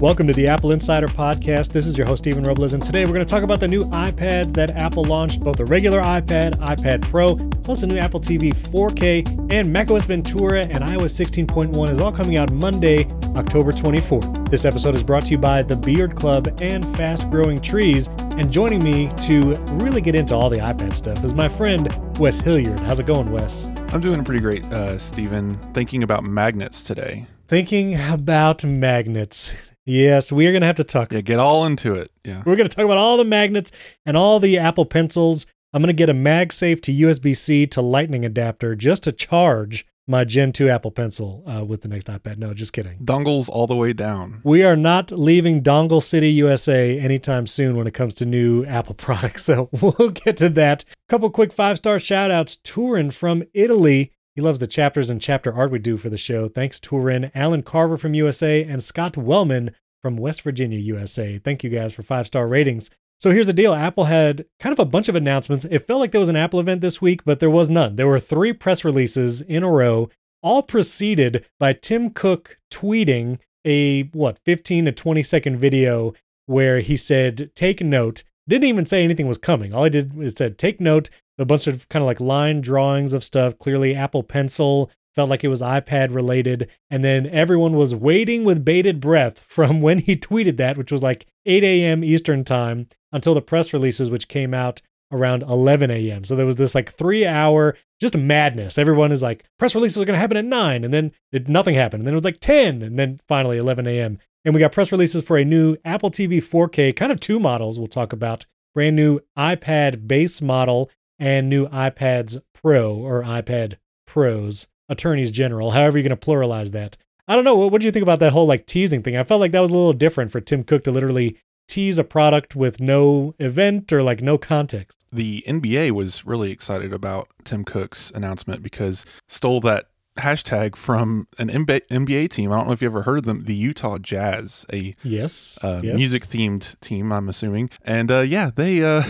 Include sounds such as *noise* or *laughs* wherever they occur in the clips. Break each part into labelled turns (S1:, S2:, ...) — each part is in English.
S1: Welcome to the Apple Insider Podcast. This is your host, Stephen Robles, and today we're going to talk about the new iPads that Apple launched both a regular iPad, iPad Pro, plus a new Apple TV 4K, and macOS Ventura and iOS 16.1 is all coming out Monday, October 24th. This episode is brought to you by The Beard Club and Fast Growing Trees, and joining me to really get into all the iPad stuff is my friend, Wes Hilliard. How's it going, Wes?
S2: I'm doing pretty great, uh, Stephen. Thinking about magnets today.
S1: Thinking about magnets. Yes, we are going to have to talk.
S2: Yeah, get all into it. Yeah.
S1: We're going to talk about all the magnets and all the Apple Pencils. I'm going to get a MagSafe to USB C to Lightning adapter just to charge my Gen 2 Apple Pencil uh, with the next iPad. No, just kidding.
S2: Dongles all the way down.
S1: We are not leaving Dongle City, USA anytime soon when it comes to new Apple *laughs* products. So we'll get to that. A Couple quick five star shout outs. Turin from Italy he loves the chapters and chapter art we do for the show. Thanks, Turin, Alan Carver from USA, and Scott Wellman from West Virginia, USA. Thank you guys for five star ratings. So here's the deal Apple had kind of a bunch of announcements. It felt like there was an Apple event this week, but there was none. There were three press releases in a row, all preceded by Tim Cook tweeting a, what, 15 to 20 second video where he said, Take note. Didn't even say anything was coming. All I did was said, Take note a bunch of kind of like line drawings of stuff. Clearly, Apple Pencil felt like it was iPad related. And then everyone was waiting with bated breath *laughs* from when he tweeted that, which was like 8 a.m. Eastern time, until the press releases, which came out around 11 a.m. So there was this like three hour just madness. Everyone is like, press releases are going to happen at 9. And then it, nothing happened. And then it was like 10. And then finally 11 a.m. And we got press releases for a new Apple TV 4K, kind of two models we'll talk about. Brand new iPad base model and new iPads Pro or iPad Pros, attorneys general, however you're going to pluralize that. I don't know. What, what do you think about that whole like teasing thing? I felt like that was a little different for Tim Cook to literally tease a product with no event or like no context.
S2: The NBA was really excited about Tim Cook's announcement because stole that hashtag from an NBA team. I don't know if you ever heard of them, the Utah Jazz, a
S1: yes,
S2: uh,
S1: yes.
S2: music themed team. I'm assuming, and uh, yeah, they uh,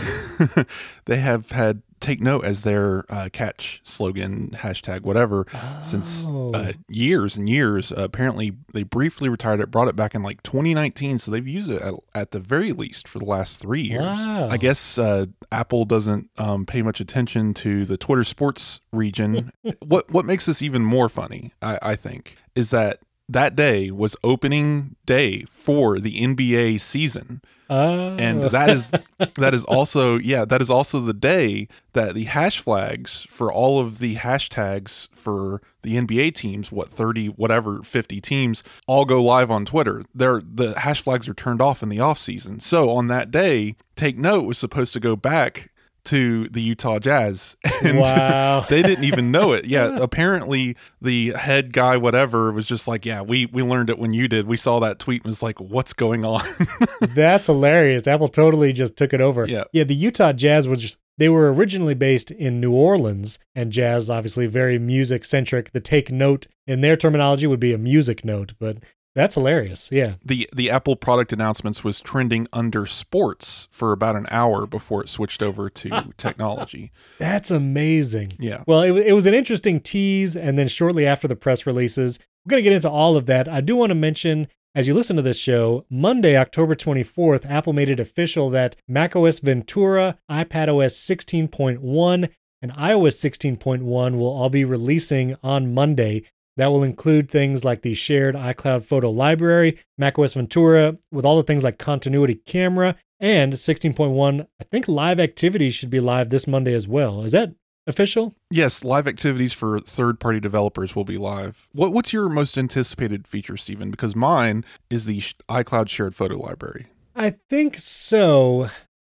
S2: *laughs* they have had take note as their uh, catch slogan hashtag whatever oh. since uh, oh. years and years uh, apparently they briefly retired it brought it back in like 2019 so they've used it at, at the very least for the last three years
S1: wow.
S2: i guess uh, apple doesn't um, pay much attention to the twitter sports region *laughs* what what makes this even more funny I, I think is that that day was opening day for the nba season
S1: Oh.
S2: And that is *laughs* that is also yeah that is also the day that the hash flags for all of the hashtags for the NBA teams what 30 whatever 50 teams all go live on Twitter. They're the hash flags are turned off in the off season. So on that day, take note was supposed to go back to the Utah Jazz. *laughs*
S1: And wow. *laughs*
S2: they didn't even know it. Yeah, *laughs* apparently the head guy, whatever, was just like, Yeah, we we learned it when you did. We saw that tweet and was like, What's going on?
S1: That's hilarious. Apple totally just took it over.
S2: Yeah.
S1: Yeah, the Utah Jazz was just they were originally based in New Orleans, and jazz obviously very music centric. The take note in their terminology would be a music note, but that's hilarious. Yeah.
S2: The the Apple product announcements was trending under sports for about an hour before it switched over to *laughs* technology.
S1: That's amazing.
S2: Yeah.
S1: Well, it, it was an interesting tease and then shortly after the press releases, we're going to get into all of that. I do want to mention as you listen to this show, Monday, October 24th, Apple made it official that macOS Ventura, iPadOS 16.1, and iOS 16.1 will all be releasing on Monday. That will include things like the shared iCloud photo library, macOS Ventura, with all the things like continuity camera, and 16.1. I think live activities should be live this Monday as well. Is that official?
S2: Yes, live activities for third party developers will be live. What, what's your most anticipated feature, Stephen? Because mine is the iCloud shared photo library.
S1: I think so.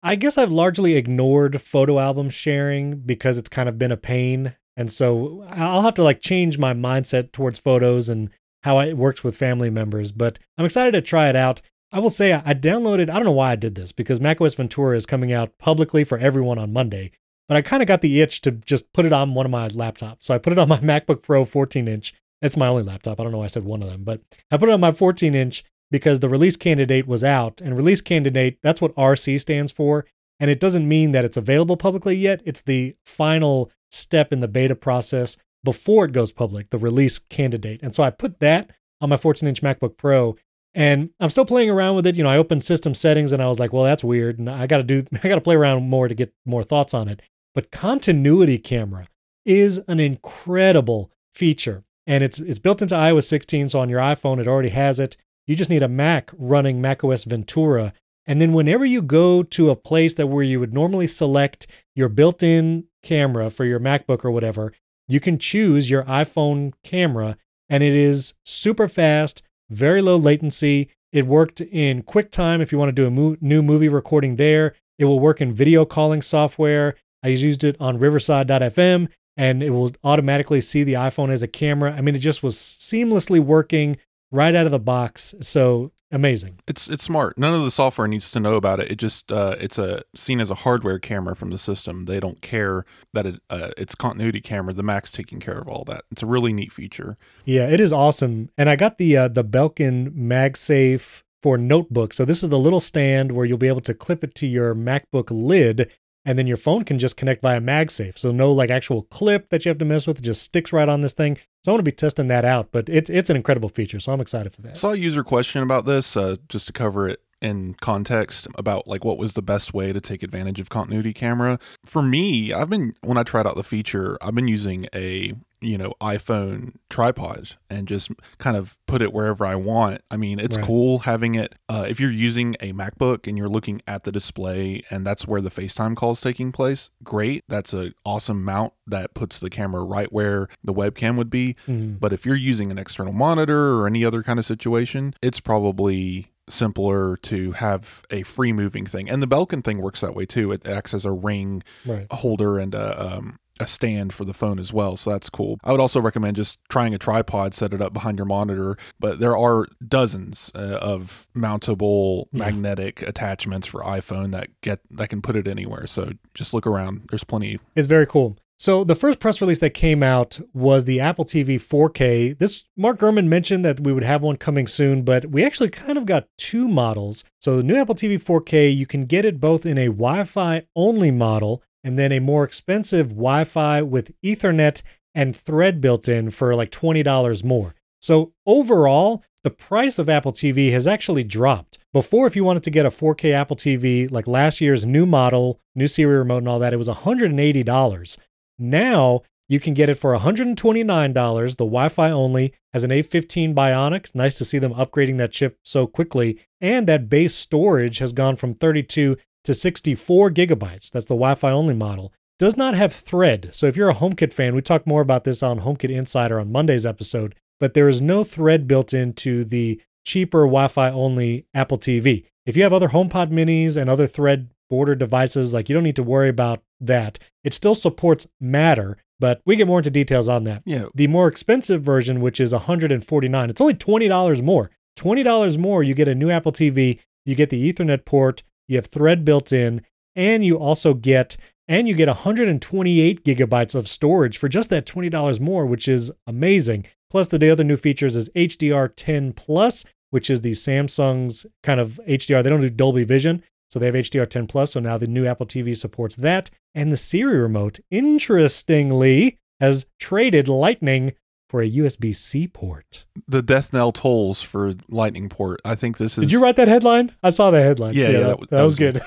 S1: I guess I've largely ignored photo album sharing because it's kind of been a pain and so I'll have to like change my mindset towards photos and how it works with family members. But I'm excited to try it out. I will say I downloaded, I don't know why I did this because macOS Ventura is coming out publicly for everyone on Monday. But I kind of got the itch to just put it on one of my laptops. So I put it on my *laughs* MacBook Pro 14 inch. It's my only laptop. I don't know why I said one of them, but I put it on my 14 inch because the release candidate was out. And release candidate, that's what RC stands for. And it doesn't mean that it's available publicly yet. It's the final step in the beta process before it goes public, the release candidate. And so I put that on my 14 inch MacBook Pro. And I'm still playing around with it. You know, I opened system settings and I was like, well, that's weird. And I got to do, *laughs* I got to play around more to get more thoughts on it. But continuity camera is an incredible feature. And it's it's built into iOS 16, so on your iPhone it already has it. You just need a Mac running macOS Ventura. And then whenever you go to a place that where you would normally select your built-in camera for your MacBook or whatever, you can choose your iPhone camera and it is super fast, very low latency. It worked in QuickTime if you want to do a mo- new movie recording there. It will work in video calling software. I used it on riverside.fm and it will automatically see the iPhone as a camera. I mean, it just was seamlessly working right out of the box. So amazing.
S2: It's it's smart. None of the software needs to know about it. It just uh, it's a seen as a hardware camera from the system. They don't care that it uh, it's continuity camera. The Mac's taking care of all that. It's a really neat feature.
S1: Yeah, it is awesome. And I got the uh, the Belkin MagSafe for notebook. So this is the little stand where you'll be able to clip it to your MacBook lid and then your phone can just connect via MagSafe. So no like actual clip that you have to mess with. It just sticks right on this thing. So I'm going to be testing that out, but it's it's an incredible feature. So I'm excited for that.
S2: I Saw a user question about this, uh, just to cover it in context about like what was the best way to take advantage of continuity camera. For me, I've been when I tried out the feature, I've been using a you know iphone tripod and just kind of put it wherever i want i mean it's right. cool having it uh, if you're using a macbook and you're looking at the display and that's where the facetime call is taking place great that's an awesome mount that puts the camera right where the webcam would be mm. but if you're using an external monitor or any other kind of situation it's probably simpler to have a free moving thing. And the Belkin thing works that way too. It acts as a ring right. holder and a, um, a stand for the phone as well. So that's cool. I would also recommend just trying a tripod, set it up behind your monitor. But there are dozens uh, of mountable yeah. magnetic attachments for iPhone that get that can put it anywhere. So just look around. There's plenty.
S1: It's very cool. So the first press release that came out was the Apple TV 4K. This Mark Gurman mentioned that we would have one coming soon, but we actually kind of got two models. So the new Apple TV 4K, you can get it both in a Wi-Fi only model and then a more expensive Wi Fi with Ethernet and Thread built in for like $20 more. So overall, the price of Apple TV has actually dropped. Before, if you wanted to get a 4K Apple TV, like last year's new model, new Siri remote, and all that, it was $180. Now you can get it for $129. The Wi Fi only has an A15 Bionic. Nice to see them upgrading that chip so quickly. And that base storage has gone from 32 to 64 gigabytes. That's the Wi Fi only model. Does not have thread. So if you're a HomeKit fan, we talk more about this on HomeKit Insider on Monday's episode, but there is no thread built into the cheaper Wi Fi only Apple TV. If you have other HomePod minis and other thread border devices, like you don't need to worry about that. It still supports Matter, but we get more into details on that.
S2: Yeah.
S1: The more expensive version, which is 149, it's only $20 more. $20 more, you get a new Apple TV, you get the Ethernet port, you have Thread built in, and you also get and you get 128 gigabytes of storage for just that $20 more, which is amazing. Plus, the other new features is HDR10 Plus, which is the Samsung's kind of HDR. They don't do Dolby Vision, so they have HDR10 Plus. So now the new Apple TV supports that. And the Siri remote, interestingly, has traded Lightning for a USB C port.
S2: The death knell tolls for Lightning port. I think this is.
S1: Did you write that headline? I saw the headline.
S2: Yeah, yeah,
S1: yeah that, that, that, was, was good.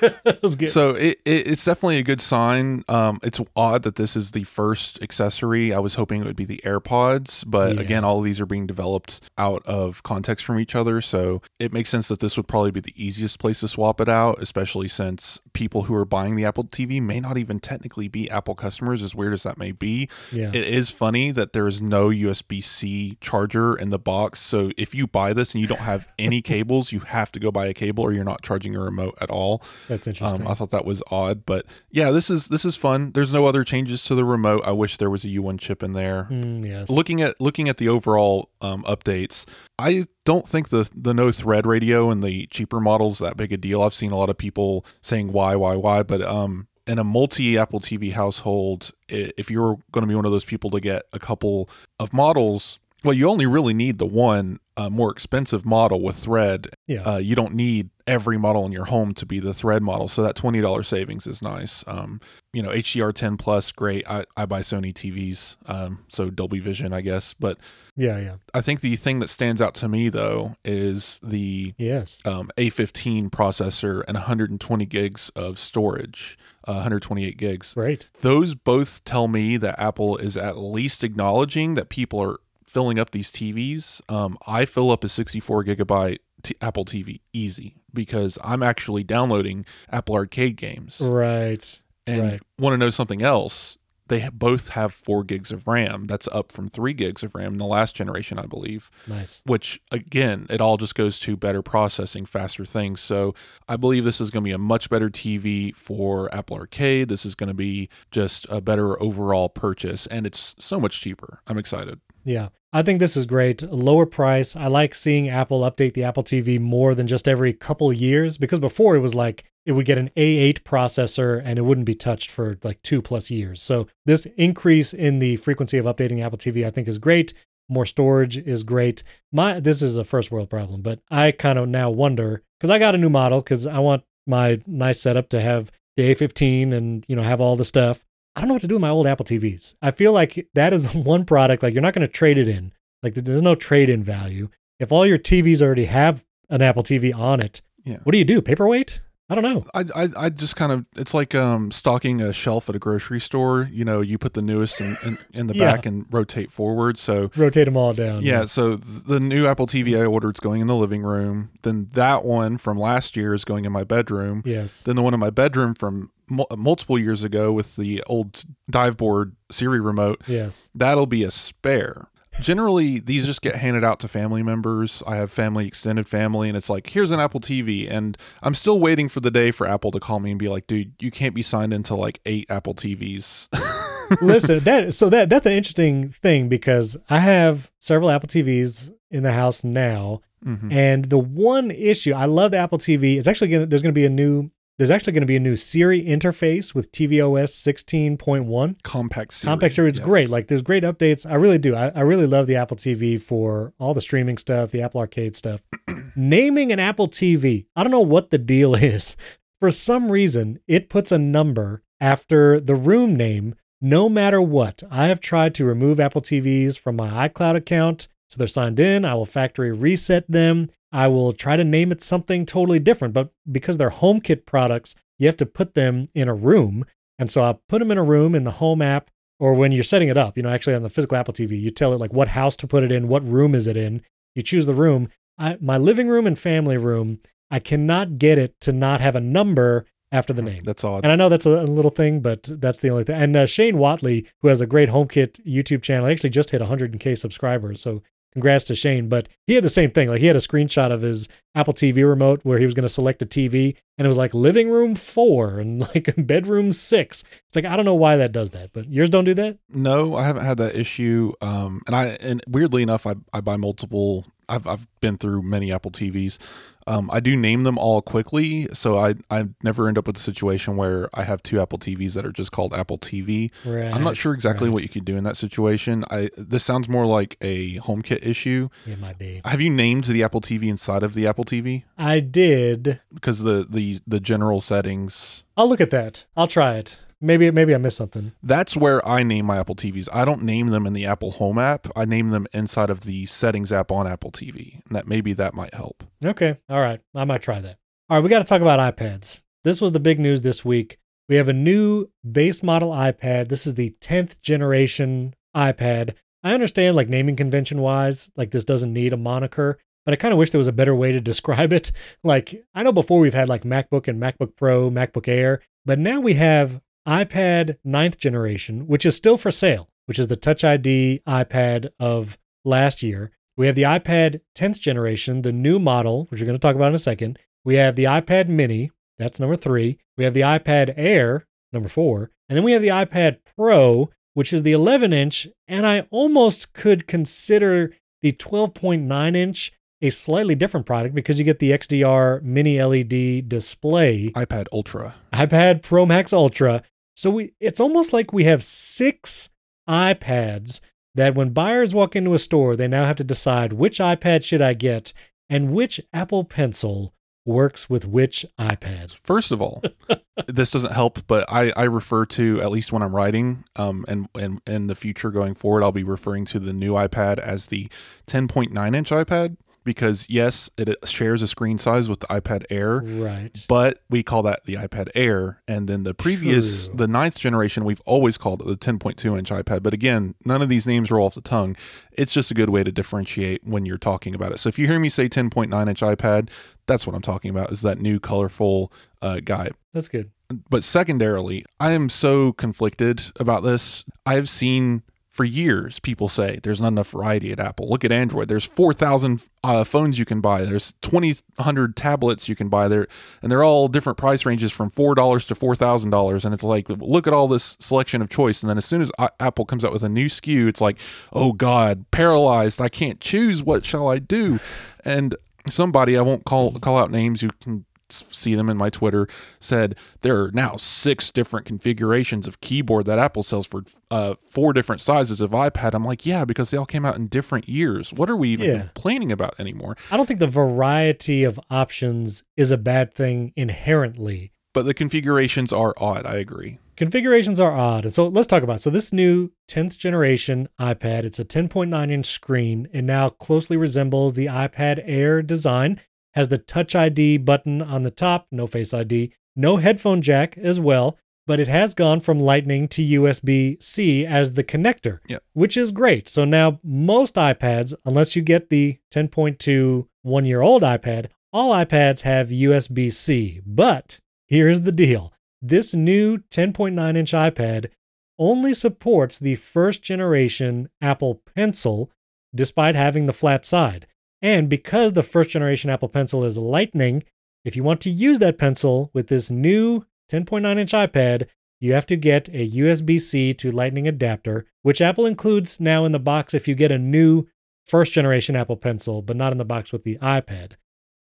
S1: *laughs*
S2: that was good. So it, it, it's definitely a good sign. Um, it's odd that this is the first accessory. I was hoping it would be the AirPods, but yeah. again, all of these are being developed out of context from each other. So it makes sense that this would probably be the easiest place to swap it out, especially since people who are buying the Apple TV may not even technically be Apple customers, as weird as that may be. Yeah. It is funny that there is no USB C charger in the box. So if you buy this and you don't have any *laughs* cables, you have to go buy a cable or you're not charging your remote at all.
S1: That's interesting.
S2: Um, I thought that was odd, but yeah, this is this is fun. There's no other changes to the remote. I wish there was a U1 chip in there.
S1: Mm, yes.
S2: Looking at looking at the overall um, updates, I don't think the the no thread radio and the cheaper models that big a deal. I've seen a lot of people saying why, why, why, but um, in a multi Apple TV household, if you're going to be one of those people to get a couple of models, Well, you only really need the one uh, more expensive model with thread.
S1: Yeah.
S2: Uh, you don't need every model in your home to be the thread model. So that twenty dollars savings is nice. Um, you know, HDR10 plus, great. I, I buy Sony TVs, um, so Dolby Vision, I guess. But
S1: yeah, yeah.
S2: I think the thing that stands out to me though is the
S1: Yes.
S2: um, A15 processor and 120 gigs of storage, uh, 128 gigs.
S1: Right.
S2: Those both tell me that Apple is at least acknowledging that people are filling up these TVs. Um, I fill up a 64 gigabyte t- Apple TV easy because I'm actually downloading Apple Arcade games
S1: Right.
S2: and
S1: right.
S2: want to know something else. They both have four gigs of RAM. That's up from three gigs of RAM in the last generation, I believe
S1: Nice.
S2: which again, it all just goes to better processing, faster things. So I believe this is going to be a much better TV for Apple Arcade. This is going to be just a better overall purchase, and it's so much cheaper. I'm excited.
S1: Yeah. I think this is great. Lower price. I like seeing Apple update the Apple TV more than just every couple years because before it was like it would get an A8 processor and it wouldn't be touched for like two plus years. So this increase in the frequency of updating Apple TV I think is great. More storage is great. My this is a first world problem, but I kind of now wonder because I got a new model because I want my nice setup to have the A15 and you know have all the stuff. I don't know what to do with my old Apple TVs. I feel like that is *laughs* one product like you're not going to trade it in. Like there's no trade in value. If all your TVs already have an Apple TV on it,
S2: Yeah.
S1: what do you do? Paperweight? I don't know.
S2: I, I, I just kind of it's like um stocking a shelf at a grocery store. You know, you put the newest in, in, in the
S1: Yeah.
S2: back and rotate forward. So
S1: Rotate them all down.
S2: Yeah, so the new Apple TV I ordered is going in the living room. Then that one from last year is going in my bedroom.
S1: Yes.
S2: Then the one in my bedroom from mul- multiple years ago with the old dive board Siri remote,
S1: Yes.
S2: that'll be a spare. Generally, these just get handed out to family members. I have family, extended family, and it's like, here's an Apple TV. And I'm still waiting for the day for Apple to call me and be like, dude, you can't be signed into like eight Apple TVs. *laughs*
S1: Listen, that so that that's an interesting thing because I have several Apple TVs in the house now,
S2: Mhm.
S1: and the one issue I love the Apple TV. It's actually gonna there's gonna be a new there's actually gonna be a new Siri interface with tvOS 16.1.
S2: Compact Siri.
S1: Compact Siri, it's
S2: yes.
S1: great. Like there's great updates. I really do. I, I really love the Apple TV for all the streaming stuff, the Apple Arcade stuff. *clears throat* Naming an Apple TV, I don't know what the deal *laughs* is. For some reason, it puts a number after the room name, no matter what. I have tried to remove Apple TVs from my iCloud account. So they're signed in. I will factory reset them. I will try to name it something totally different. But because they're HomeKit products, you have to put them in a room. And so I put them in a room in the home app or when you're setting it up, you know, actually on the physical Apple TV, you tell it like what house to put it in, what room is it in. You choose the room. I, my living room and family room, I cannot get it to not have a number after the name.
S2: That's odd.
S1: And I know that's a, little thing, but that's the only thing. And uh, Shane Whatley, who has a great HomeKit YouTube channel, actually just hit 100k subscribers. So congrats to Shane. But he had the same thing. Like he had a screenshot of his Apple TV remote where he was going to select a TV, and it was like living room four and *laughs* like bedroom six. It's like I don't know why that does that, but yours don't do that.
S2: No, I haven't had that issue. Um, and I and weirdly enough, I I buy multiple. I've I've been through many Apple TVs. Um, I do name them all quickly, so I I never end up with a situation where I have two Apple TVs that are just called Apple TV.
S1: Right.
S2: I'm not sure exactly
S1: right.
S2: what you could do in that situation. I this sounds more like a HomeKit issue.
S1: it might be.
S2: Have you named the Apple TV inside of the Apple TV?
S1: I did.
S2: Because the the the general settings.
S1: I'll look at that. I'll try it. Maybe maybe I missed something.
S2: That's where I name my Apple TVs. I don't name them in the Apple Home app. I name them inside of the settings app on Apple TV. And that maybe that might help.
S1: Okay. All right. I might try that. All right. We got to talk about iPads. This was the big news this week. We have a new base model iPad. This is the 10th generation iPad. I understand, like, naming convention wise, like, this doesn't need a moniker, but I kind of wish there was a better way to *laughs* describe it. Like, I know before we've had like MacBook and MacBook Pro, MacBook Air, but now we have iPad 9th generation, which is still for sale, which is the Touch ID iPad of last year. We have the iPad 10th generation, the new model, which we're going to talk about in a second. We have the iPad mini, that's number three. We have the iPad Air, number four. And then we have the iPad Pro, which is the 11 inch. And I almost could consider the 12.9 inch a slightly different product because you get the XDR mini LED display,
S2: iPad Ultra.
S1: iPad Pro Max Ultra. So we it's almost like we have six iPads that when buyers walk into a store, they now have to decide which iPad should I get and which Apple Pencil works with which iPad.
S2: First of all, *laughs* this doesn't help, but I, I refer to at least when I'm writing, um, and and in the future going forward, I'll be referring to the new iPad as the 10.9 inch iPad because yes, it shares a screen size with the iPad Air,
S1: Right.
S2: but we call that the iPad Air. And then the previous,
S1: True.
S2: the ninth generation, we've always called it the 10.2 inch iPad. But again, none of these names roll off the tongue. It's just a good way to differentiate when you're talking about it. So if you hear me say 10.9 inch iPad, that's what I'm talking about. Is that new colorful uh, guy?
S1: That's good.
S2: but secondarily, I am so conflicted about this. I have seen for years people say there's not enough variety at Apple. Look at Android. There's 4,000 uh, phones you can buy. There's 2,000 tablets you can buy there, and they're all different price ranges from four dollars to four thousand dollars. And it's like, look at all this selection of choice. And then as soon as I- Apple comes out with a new SKU, it's like, oh God, paralyzed. I can't choose. What shall I do? And somebody I won't call call out names. You can see them in my Twitter said there are now six different configurations of keyboard that Apple sells for uh, four different sizes of iPad. I'm like, yeah, because they all came out in different years. What are we even
S1: Yeah.
S2: complaining about anymore?
S1: I don't think the variety of options is a bad thing inherently.
S2: But the configurations are odd. I agree.
S1: Configurations are odd. And so let's talk about it. So this new 10th generation iPad, it's a 10.9 inch screen. It now closely resembles the iPad Air design. Has the Touch ID button on the top, no Face ID, no headphone jack as well, but it has gone from Lightning to USB-C as the connector,
S2: Yep.
S1: which is great. So now most iPads, unless you get the 10.2 one-year-old iPad, all iPads have USB-C. But here's the deal. This new 10.9 inch iPad only supports the first generation Apple Pencil, despite having the flat side. And because the first generation Apple Pencil is Lightning, if you want to use that pencil with this new 10.9 inch iPad, you have to get a USB C to Lightning adapter, which Apple includes now in the box if you get a new first generation Apple Pencil, but not in the box with the iPad.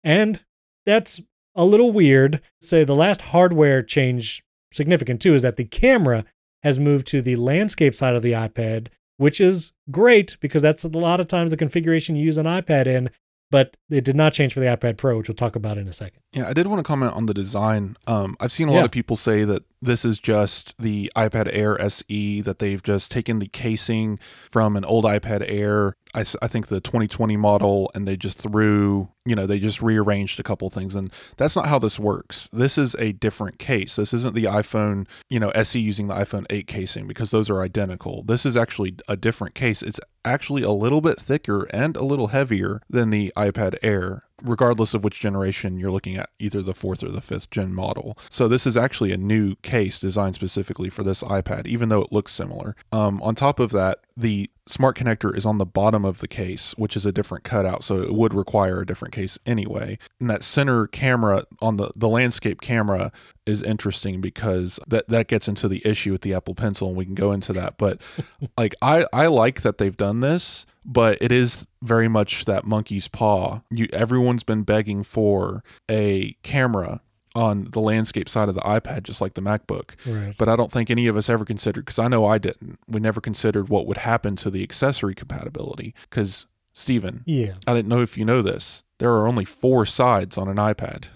S1: And that's a little weird. Say the last hardware change, significant too, is that the camera has moved to the landscape side of the iPad, which is great because that's a lot of times the configuration you use an iPad in, but it did not change for the iPad Pro, which we'll talk about in a second.
S2: Yeah, I did want to comment on the design. Um, I've seen a lot
S1: Yeah.
S2: of people say that this is just the iPad Air SE, that they've just taken the casing from an old iPad Air, I, I think the 2020 model, and they just threw, you know, they just rearranged a couple things. And that's not how this works. This is a different case. This isn't the iPhone, you know, SE using the iPhone 8 casing because those are identical. This is actually a different case. It's actually a little bit thicker and a little heavier than the iPad Air regardless of which generation you're looking at, either the fourth or the fifth gen model. So this is actually a new case designed specifically for this iPad, even though it looks similar. Um, on top of that, the smart connector is on the bottom of the case, which is a different cutout, so it would require a different case anyway. And that center camera on the the landscape camera is interesting because that that gets into the issue with the Apple Pencil, and we can go into that. But *laughs* like I I like that they've done this, but it is very much that monkey's paw. You everyone's been begging for a camera on the landscape side of the iPad, just like the MacBook.
S1: Right.
S2: But I don't think any of us ever considered, because I know I didn't. We never considered what would happen to the accessory compatibility. Because Stephen,
S1: Yeah.
S2: I didn't know if you know this. There are only four sides on an iPad.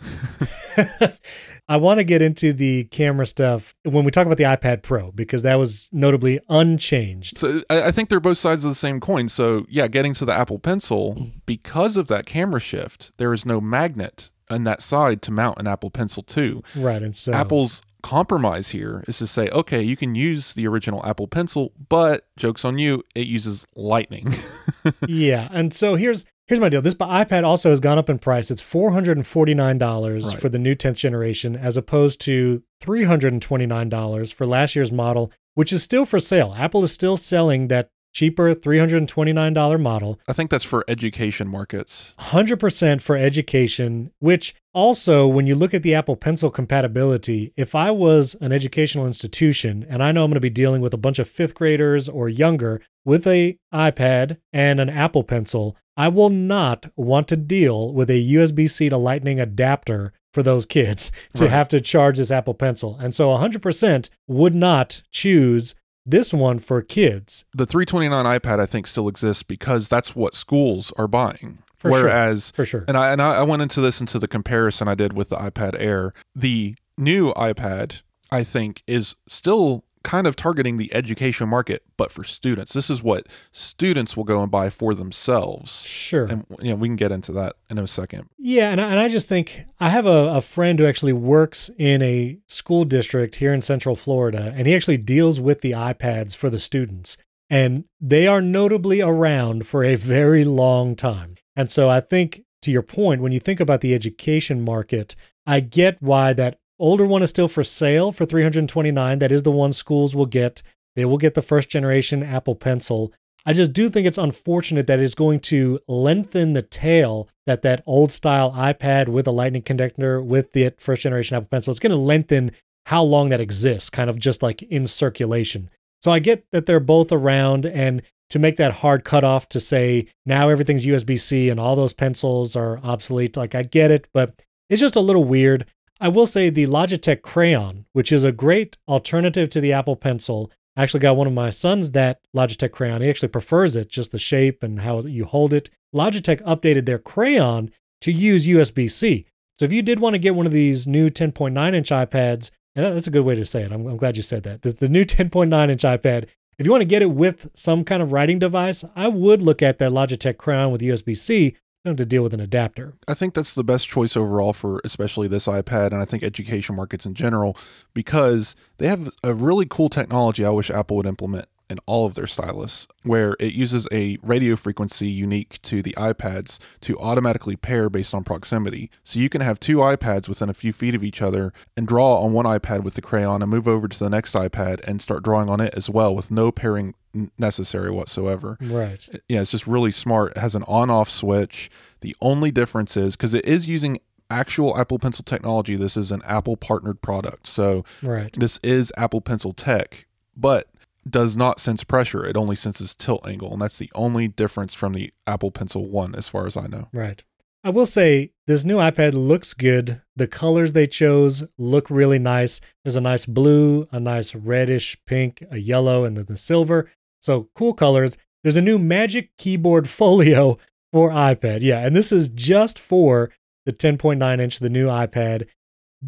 S2: *laughs* *laughs*
S1: I want to get into the camera stuff when we talk about the iPad Pro because that was notably unchanged.
S2: So I, I think they're both sides of the same coin. So yeah, getting to the Apple Pencil, because of that camera shift, there is no magnet on that side to mount an Apple Pencil to.
S1: Right. And so
S2: Apple's compromise here is to say, okay, you can use the original Apple Pencil, but jokes on you, it uses Lightning. *laughs*
S1: yeah. And so here's here's my deal. This iPad also has gone up in price. It's four hundred and forty nine dollars
S2: Right.
S1: for the new tenth generation, as opposed to three hundred and twenty nine dollars for last year's model, which is still for sale. Apple is still selling that cheaper three hundred and twenty nine dollar model.
S2: I think that's for education markets.
S1: 100% for education, which also, when you look at the Apple Pencil compatibility, if I was an educational institution and I know I'm going to be dealing with a bunch of fifth graders or younger with a iPad and an Apple Pencil, I will not want to deal with a USB C to Lightning adapter for those kids *laughs* to
S2: Right.
S1: have to charge this Apple Pencil. And so 100% would not choose this one for kids.
S2: The 329 iPad I think still exists because that's what schools are buying.
S1: For sure.
S2: Whereas
S1: For sure.
S2: and I and I went into this into the comparison I did with the iPad Air. The new iPad, I think, is still kind of targeting the education market, but for students. This is what students will go and buy for themselves.
S1: Sure.
S2: And you know, we can get into that in a second.
S1: Yeah, and I, and I just think I have a, a friend who actually works in a school district here in Central Florida, and he actually deals with the iPads for the students. And they are notably around for a very long time. And so I think, to your point, when you think about the education market, I get why that older one is still for sale for 329 that is the one schools will get. They will get the first generation apple pencil. I just do think it's unfortunate that it's going to lengthen the tail that that old style ipad with a lightning connector with the first generation apple pencil. It's going to lengthen how long that exists kind of just like in circulation. So i get that they're both around and to make that hard cutoff to say now everything's usb-c and all those pencils are obsolete like i get it but it's just a little weird I will say the Logitech Crayon, which is a great alternative to the Apple Pencil. I actually got one of my sons that Logitech Crayon. He actually prefers it, just the shape and how you hold it. Logitech updated their Crayon to use USB C. So if you did want to get one of these new 10.9 inch iPads, and that's a good way to say it, I'm, I'm glad you said that. The, the new *laughs* 10.9 inch iPad, if you want to get it with some kind of writing device, I would look at that Logitech Crayon with USB C don't have to deal with an adapter.
S2: I think that's the best choice overall for especially this iPad and I think education markets in general because they have a really cool technology I wish Apple would implement in all of their stylus, where it uses a radio frequency unique to the iPads to automatically pair based on proximity. So you can have two iPads within a few feet of each other and draw on one iPad with the crayon and move over to the next iPad and start drawing on it as well with no pairing necessary whatsoever.
S1: Right.
S2: Uh, yeah, it's just really smart. It has an on off switch. The only difference is because it is using actual Apple Pencil technology, this is an Apple partnered product. So
S1: right.
S2: this is Apple Pencil tech, but does not sense pressure. It only senses tilt angle. And that's the only difference from the Apple Pencil 1, as far as I know.
S1: Right. I will say this new iPad looks good. The colors they chose look really nice. There's a nice blue, a nice reddish pink, a yellow, and then the silver. So cool colors. There's a new Magic Keyboard *laughs* Folio for iPad. Yeah, and this is just for the 10.9 inch, the new iPad.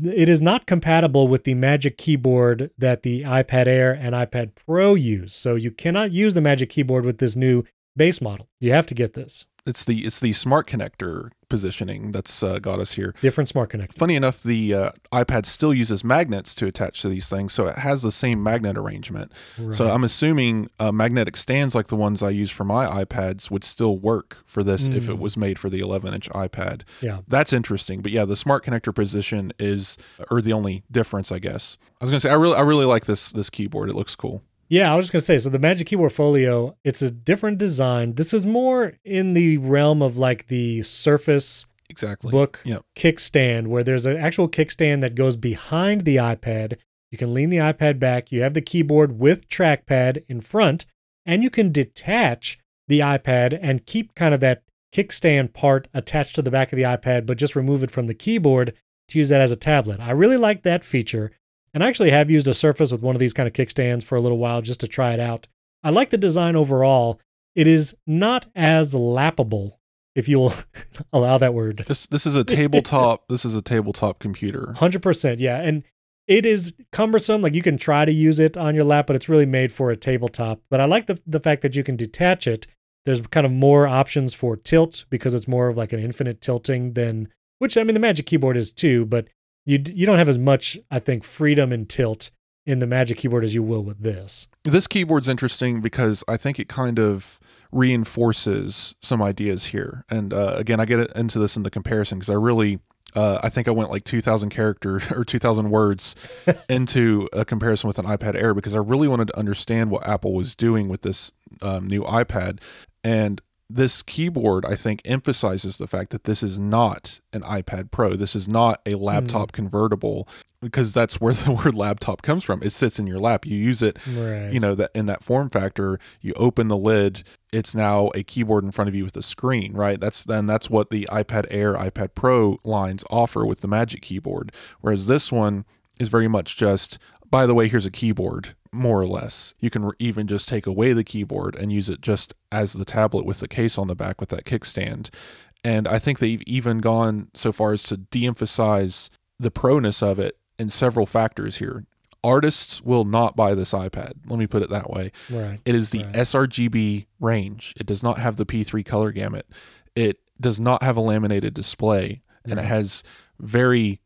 S1: It is not compatible with the Magic Keyboard that the iPad Air and iPad Pro use. So you cannot use the Magic Keyboard with this new base model. You have to get this.
S2: It's the it's the smart connector positioning that's uh, got us here.
S1: Different smart connector.
S2: Funny enough, the uh, iPad still uses magnets to attach to these things, so it has the same magnet arrangement.
S1: Right.
S2: So I'm assuming uh, magnetic stands like the ones I use for my iPads would still work for this if it
S1: Mm.
S2: was made for the 11 inch iPad.
S1: Yeah.
S2: That's interesting. But yeah, the smart connector position is or the only difference, I guess. I was gonna say I really I really like this this keyboard. It looks cool.
S1: Yeah, I was just gonna say. So the Magic Keyboard Folio, it's a different design. This is more in the realm of like the Surface
S2: Exactly.
S1: Book
S2: Yep.
S1: kickstand, where there's an actual kickstand that goes behind the iPad. You can lean the iPad back. You have the keyboard with trackpad in front, and you can detach the iPad and keep kind of that kickstand part attached to the back of the iPad, but just remove it from the keyboard to use that as a tablet. I really like that feature. And I actually have used a Surface with one of these kind of kickstands for a little while just to try it out. I like the design overall. It is not as lappable, if you will *laughs* allow that word.
S2: This this is a tabletop. *laughs* this is a tabletop computer.
S1: 100%. Yeah. And it is cumbersome. Like you can try to use it on your lap, but it's really made for a tabletop. But I like the, the fact that you can detach it. There's kind of more options for tilt because it's more of like an infinite tilting than, which I mean, the Magic Keyboard is too, but you, you don't have as much, I think, freedom and tilt in the Magic Keyboard as you will with this.
S2: This keyboard's interesting because I think it kind of reinforces some ideas here. And uh, again, I get into this in the comparison because I really, uh, I think I went like 2,000 characters *laughs* or 2,000 words *laughs* into a comparison with an iPad Air because I really wanted to understand what Apple was doing with this um, new iPad. And this keyboard, I think, emphasizes the fact that this is not an iPad Pro. This is not a laptop hmm. convertible because that's where *laughs* the word laptop comes from. It sits in your lap. You use it
S1: Right.
S2: you know that in that form factor you open the lid it's now a keyboard in front of you with a screen right that's then that's what the ipad air ipad pro lines offer with the magic keyboard whereas this one is very much just by the way here's a keyboard more or less. You can even just take away the keyboard and use it just as the tablet with the case on the back with that kickstand. And I think they've even gone so far as to de emphasize the proness of it in several factors here. Artists will not buy this iPad. Let me put it that way.
S1: Right.
S2: It is the
S1: right.
S2: sRGB range. It does not have the P3 color gamut. It does not have a laminated display, and it has very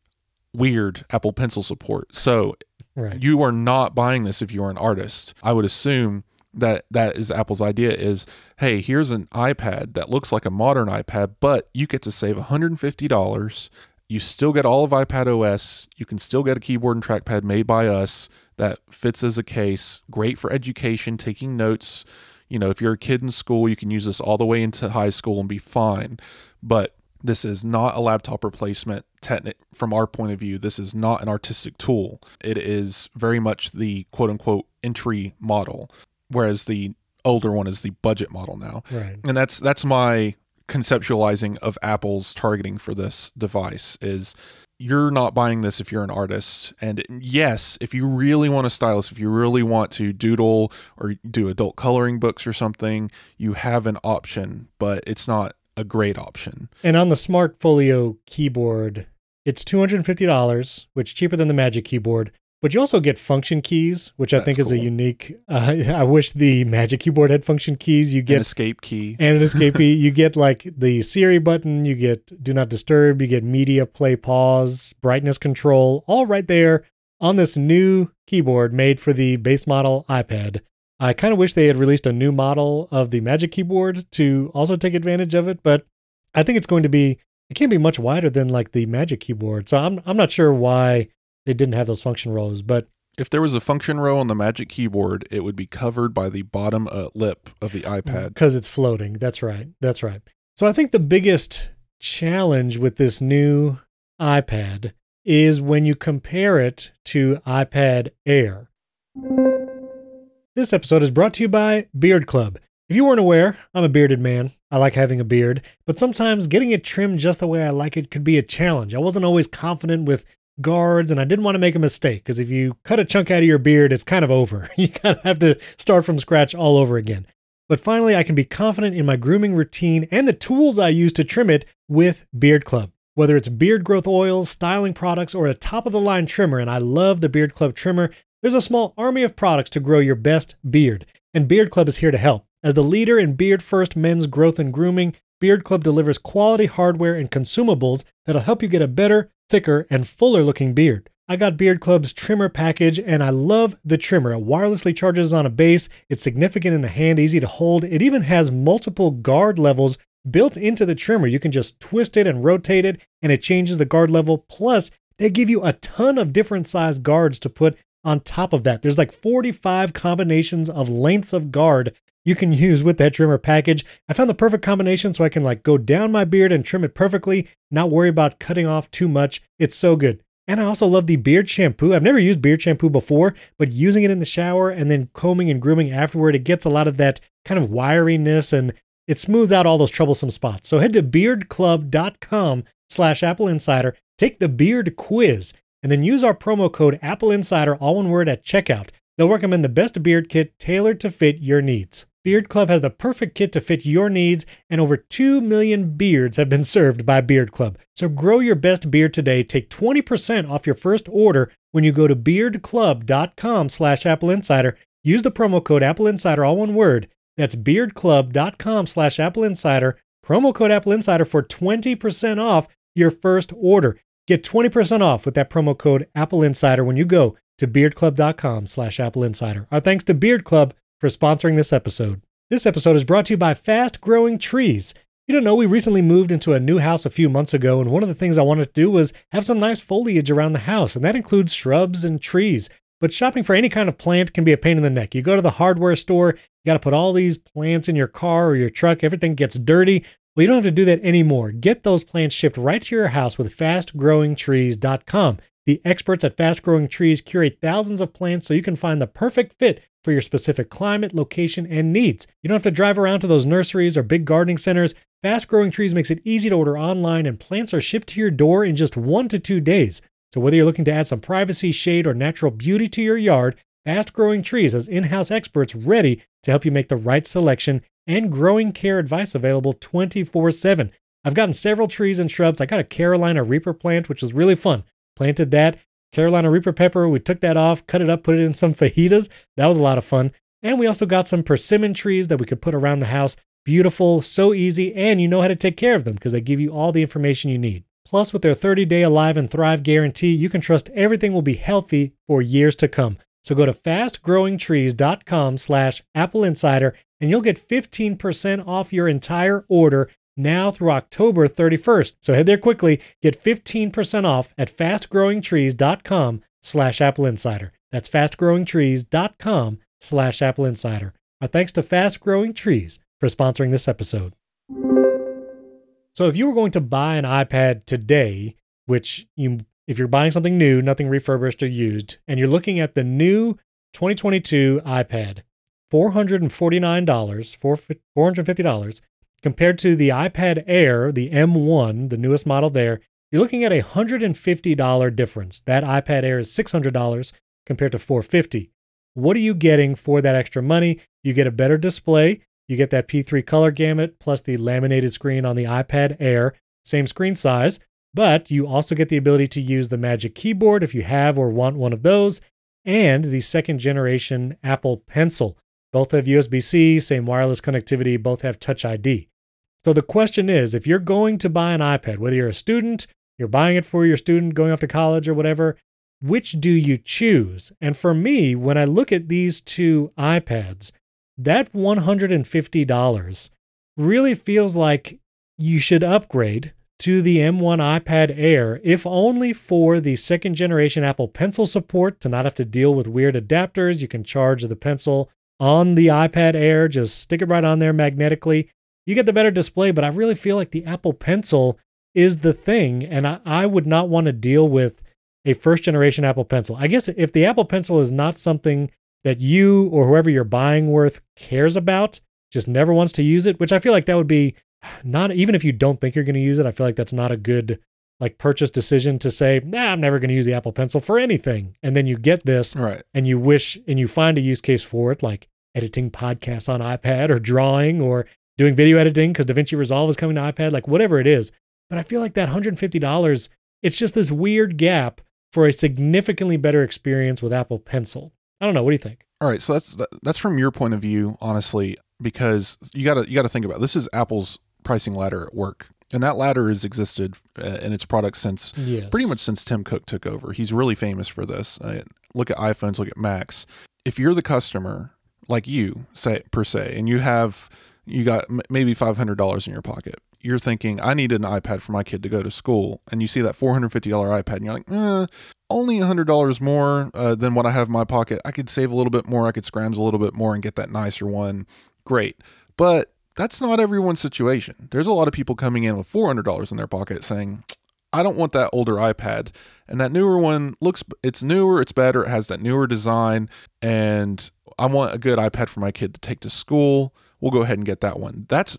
S2: weird Apple Pencil support. So
S1: Right.
S2: you are not buying this if you're an artist. I would assume that that is Apple's idea is, hey, here's an iPad that looks like a modern iPad, but you get to save $150. You still get all of iPad OS. You can still get a keyboard and trackpad made by us that fits as a case. Great for education, taking notes. You know, if you're a kid in school, you can use this all the way into high school and be fine. But this is not a laptop replacement. Techni- from our point of view, this is not an artistic tool. It is very much the quote unquote entry model, whereas the older one is the budget model now.
S1: Right.
S2: And that's that's my conceptualizing of Apple's targeting for this device is you're not buying this if you're an artist. And yes, if you really want a stylus, if you really want to doodle or do adult coloring books or something, you have an option, but it's not a great option.
S1: And on the Smart Folio keyboard, it's $250, which is cheaper than the Magic keyboard. But you also get function keys, which I
S2: That's
S1: think is a unique. Uh, *laughs* I wish the Magic keyboard had function keys. You
S2: An
S1: get
S2: escape key.
S1: and an escape key. *laughs* You get like the Siri button. You get Do Not Disturb. You get Media Play Pause, Brightness Control, all right there on this new keyboard made for the base model iPad. I kind of wish they had released a new model of the Magic keyboard to also take advantage of it, but I think it's going to be it can't be much wider than like the Magic keyboard. So I'm I'm not sure why they didn't have those function rows, but
S2: If there was a function row on the Magic Keyboard, it would be covered by the bottom uh, lip of the iPad.
S1: because it's floating. That's right. That's right. So I think the biggest challenge with this new iPad is when you compare it to iPad Air. This episode is brought to you by Beard Club. If you weren't aware, I'm a bearded man. I like having a beard, but sometimes getting it trimmed just the way I like it could be a challenge. I wasn't always confident with guards and I didn't want to make a mistake because if you cut a chunk out of your beard, it's kind of over. *laughs* You kind of have to start from scratch all over again. But finally, I can be confident in my grooming routine and the tools I use to trim it with Beard Club. Whether it's beard growth oils, styling products, or a top of the line trimmer, and I love the Beard Club trimmer, there's a small army of products to grow your best beard. And Beard Club is here to help. As the leader in beard first men's growth and grooming, Beard Club delivers quality hardware and consumables that'll help you get a better, thicker, and fuller looking beard. I got Beard Club's trimmer package and I love the trimmer. It wirelessly charges on a base, it's significant in the hand, easy to hold. It even has multiple guard levels built into the trimmer. You can just twist it and rotate it and it changes the guard level. Plus, they give you a ton of different size guards to put on top of that. There's like 45 combinations of lengths of guard you can use with that trimmer package. I found the perfect combination so I can like go down my beard and trim it perfectly, not worry about cutting off too much. It's so good. And I also love the beard shampoo. I've never used beard shampoo before, but using it in the shower and then combing and grooming afterward, it gets a lot of that kind of wiriness and it smooths out all those troublesome spots. So head to beardclub.com slash Apple Insider, take the beard quiz, and then use our promo code Apple Insider, all one word, at checkout. They'll recommend the best beard kit tailored to fit your needs. Beard Club has the perfect kit to fit your needs, and over 2 million beards have been served by Beard Club. So grow your best beard today. Take 20% off your first order when you go to beardclub.com slash Apple Insider. Use the promo code Apple Insider, all one word. That's beardclub.com slash Apple Insider. Promo code Apple Insider for 20% off your first order. Get 20% off with that promo code Apple Insider when you go to beardclub.com slash Apple Insider. Our thanks to Beard Club for sponsoring this episode. This episode is brought to you by Fast Growing Trees. You don't know, we recently moved into a new house a few months ago, and one of the things I wanted to do was have some nice foliage around the house, and that includes shrubs and trees. But shopping for any kind of plant can be a pain in the neck. You go to the hardware store, you got to put all these plants in your car or your truck, everything gets dirty. Well, you don't have to do that anymore. Get those plants shipped right to your house with fastgrowingtrees.com. The experts at Fast Growing Trees curate thousands of plants so you can find the perfect fit for your specific climate, location, and needs. You don't have to drive around to those nurseries or big gardening centers. Fast Growing Trees makes it easy to order online, and plants are shipped to your door in just one to two days. So, whether you're looking to add some privacy, shade, or natural beauty to your yard, Fast Growing Trees has in house experts ready to help you make the right selection and growing care advice available 24 7. I've gotten several trees and shrubs. I got a Carolina Reaper plant, which was really fun. Planted that. Carolina Reaper pepper, we took that off, cut it up, put it in some fajitas. That was a lot of fun. And we also got some persimmon trees that we could put around the house. Beautiful, so easy, and you know how to take care of them because they give you all the information you need. Plus, with their 30 day Alive and Thrive guarantee, you can trust everything will be healthy for years to come. So go to fastgrowingtrees.com slash Apple Insider and you'll get 15% off your entire order now through October 31st. So head there quickly, get 15% off at fastgrowingtrees.com slash Apple Insider. That's fastgrowingtrees.com slash Apple Insider. Our thanks to Fast Growing Trees for sponsoring this episode. So if you were going to buy an iPad today, which you if you're buying something new, nothing refurbished or used, and you're looking at the new 2022 iPad, $449, $450 compared to the iPad Air, the M1, the newest model there, you're looking at a $150 difference. That iPad Air is $600 compared to 450. What are you getting for that extra money? You get a better display, you get that P3 color gamut plus the laminated screen on the iPad Air, same screen size, but you also get the ability to use the Magic Keyboard if you have or want one of those, and the second generation Apple Pencil. Both have USB C, same wireless connectivity, both have Touch ID. So the question is if you're going to buy an iPad, whether you're a student, you're buying it for your student going off to college or whatever, which do you choose? And for me, when I look at these two iPads, that $150 really feels like you should upgrade to the M1 iPad Air, if only for the second generation Apple Pencil support to not have to deal with weird adapters. You can charge the pencil on the iPad Air, just stick it right on there magnetically. You get the better display, but I really feel like the Apple Pencil is the thing, and I, I would not want to deal with a first generation Apple Pencil. I guess if the Apple Pencil is not something that you or whoever you're buying worth cares about, just never wants to use it, which I feel like that would be not even if you don't think you're going to use it, I feel like that's not a good like purchase decision to say, nah, I'm never going to use the Apple Pencil for anything. And then you get this
S2: Right.
S1: and you wish and you find a use case for it, like editing podcasts on iPad or drawing or doing video editing because DaVinci Resolve is coming to iPad, like whatever it is. But I feel like that $150, it's just this weird gap for a significantly better experience with Apple Pencil. I don't know. What do you think?
S2: All right, so that's that's from your point of view, honestly, because you got to you got to think about it. this is Apple's pricing ladder at work, and that ladder has existed uh, in its product since
S1: Yes.
S2: pretty much since Tim Cook took over. He's really famous for this. Uh, look at iPhones, look at Macs. If you're the customer, like you say per se, and you have you got m- maybe five hundred dollars in your pocket, you're thinking, I need an iPad for my kid to go to school, and you see that four hundred fifty dollar iPad, and you're like, eh, only hundred dollars more uh, than what I have in my pocket. I could save a little bit more. I could scrounge a little bit more and get that nicer one. Great, but that's not everyone's situation. There's a lot of people coming in with four hundred dollars in their pocket saying, I don't want that older iPad. And that newer one looks it's newer, it's better, it has that newer design and I want a good iPad for my kid to take to school. We'll go ahead and get that one. That's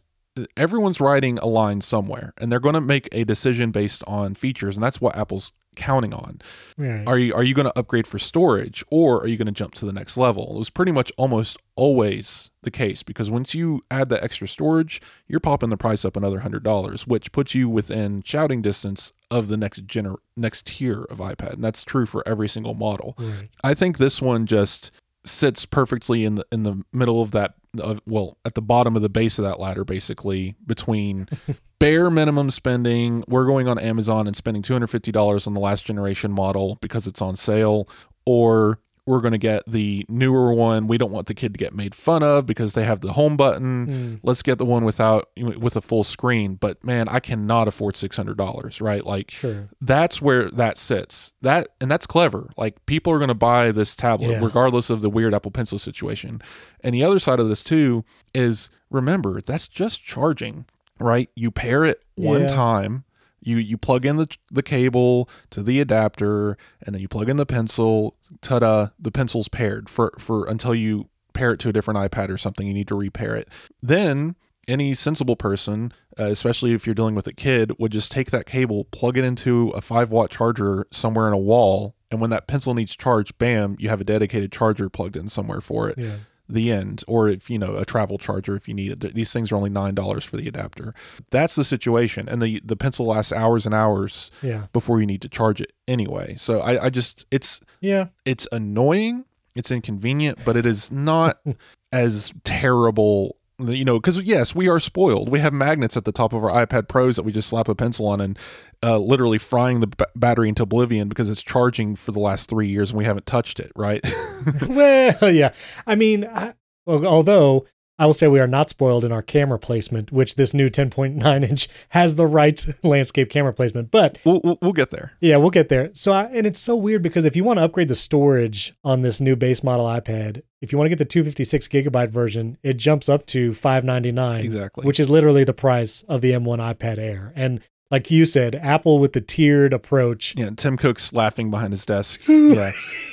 S2: everyone's writing a line somewhere and they're going to make a decision based on features and that's what Apple's counting on.
S1: Right.
S2: Are you are you going to upgrade for storage or are you going to jump to the next level? It was pretty much almost always the case because once you add that extra storage, you're popping the price up another hundred dollars, which puts you within shouting distance of the next gener- next tier of iPad, and that's true for every single model.
S1: Right.
S2: I think this one just sits perfectly in the in the middle of that. Of, well, at the bottom of the base of that ladder, basically between *laughs* bare minimum spending. We're going on Amazon and spending two hundred fifty dollars on the last generation model because it's on sale, or we're going to get the newer one. We don't want the kid to get made fun of because they have the home button.
S1: Mm.
S2: Let's get the one without with a full screen. But man, I cannot afford six hundred dollars. Right? Like
S1: Sure.
S2: that's where that sits. That and that's clever. Like people are going to buy this tablet
S1: Yeah.
S2: regardless of the weird Apple Pencil situation. And the other side of this too is remember that's just charging, right? You pair it one
S1: Yeah.
S2: time. You you plug in the the cable to the adapter and then you plug in the pencil. Ta-da, the pencil's paired for for until you pair it to a different iPad or something you need to repair it. Then any sensible person, uh, especially if you're dealing with a kid, would just take that cable, plug it into a five watt charger somewhere in a wall, and when that pencil needs charge, bam, you have a dedicated charger plugged in somewhere for it.
S1: Yeah.
S2: The end, or if you know a travel charger if you need it. These things are only nine dollars for the adapter. That's the situation, and the the pencil lasts hours and hours
S1: Yeah.
S2: before you need to charge it anyway. So I, I just it's
S1: Yeah.
S2: it's annoying, it's inconvenient, but it is not *laughs* as terrible. You know, because yes, we are spoiled. We have magnets at the top of our iPad Pros that we just slap a pencil on and uh, literally frying the b- battery into oblivion because it's charging for the last three years and we haven't touched it. Right? *laughs*
S1: well, yeah. I mean, I, well, although I will say we are not spoiled in our camera placement, which this new 10.9 inch has the right *laughs* landscape camera placement. But
S2: we'll, we'll we'll get there.
S1: yeah, we'll get there. So, I, and it's so weird because if you want to upgrade the storage on this new base model iPad, if you want to get the 256 gigabyte version, it jumps up to 599,
S2: Exactly.
S1: which is literally the price of the M1 iPad Air. And like you said, Apple with the tiered approach
S2: yeah, Tim Cook's laughing behind his desk. *laughs* Yeah.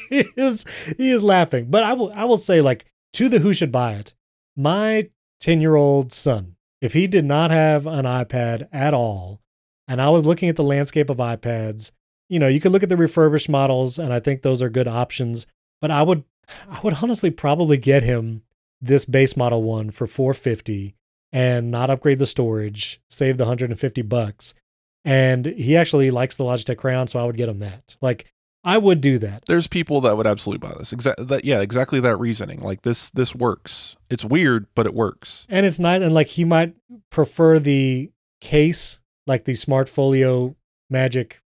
S1: he is he is laughing. But I will I will say like to the who should buy it. My 10-year-old son, if he did not have an iPad at all, and I was looking at the landscape of iPads, you know, you could look at the refurbished models and I think those are good options, but I would I would honestly probably get him this base model one for 450 and not upgrade the storage, save the 150 bucks. And he actually likes the Logitech Crayon, so I would get him that. Like I would do that.
S2: There's people that would absolutely buy this. Exactly that. Yeah, exactly that reasoning. Like this, this works. It's weird, but it works.
S1: And it's nice and like he might prefer the case, like the Smart Folio Magic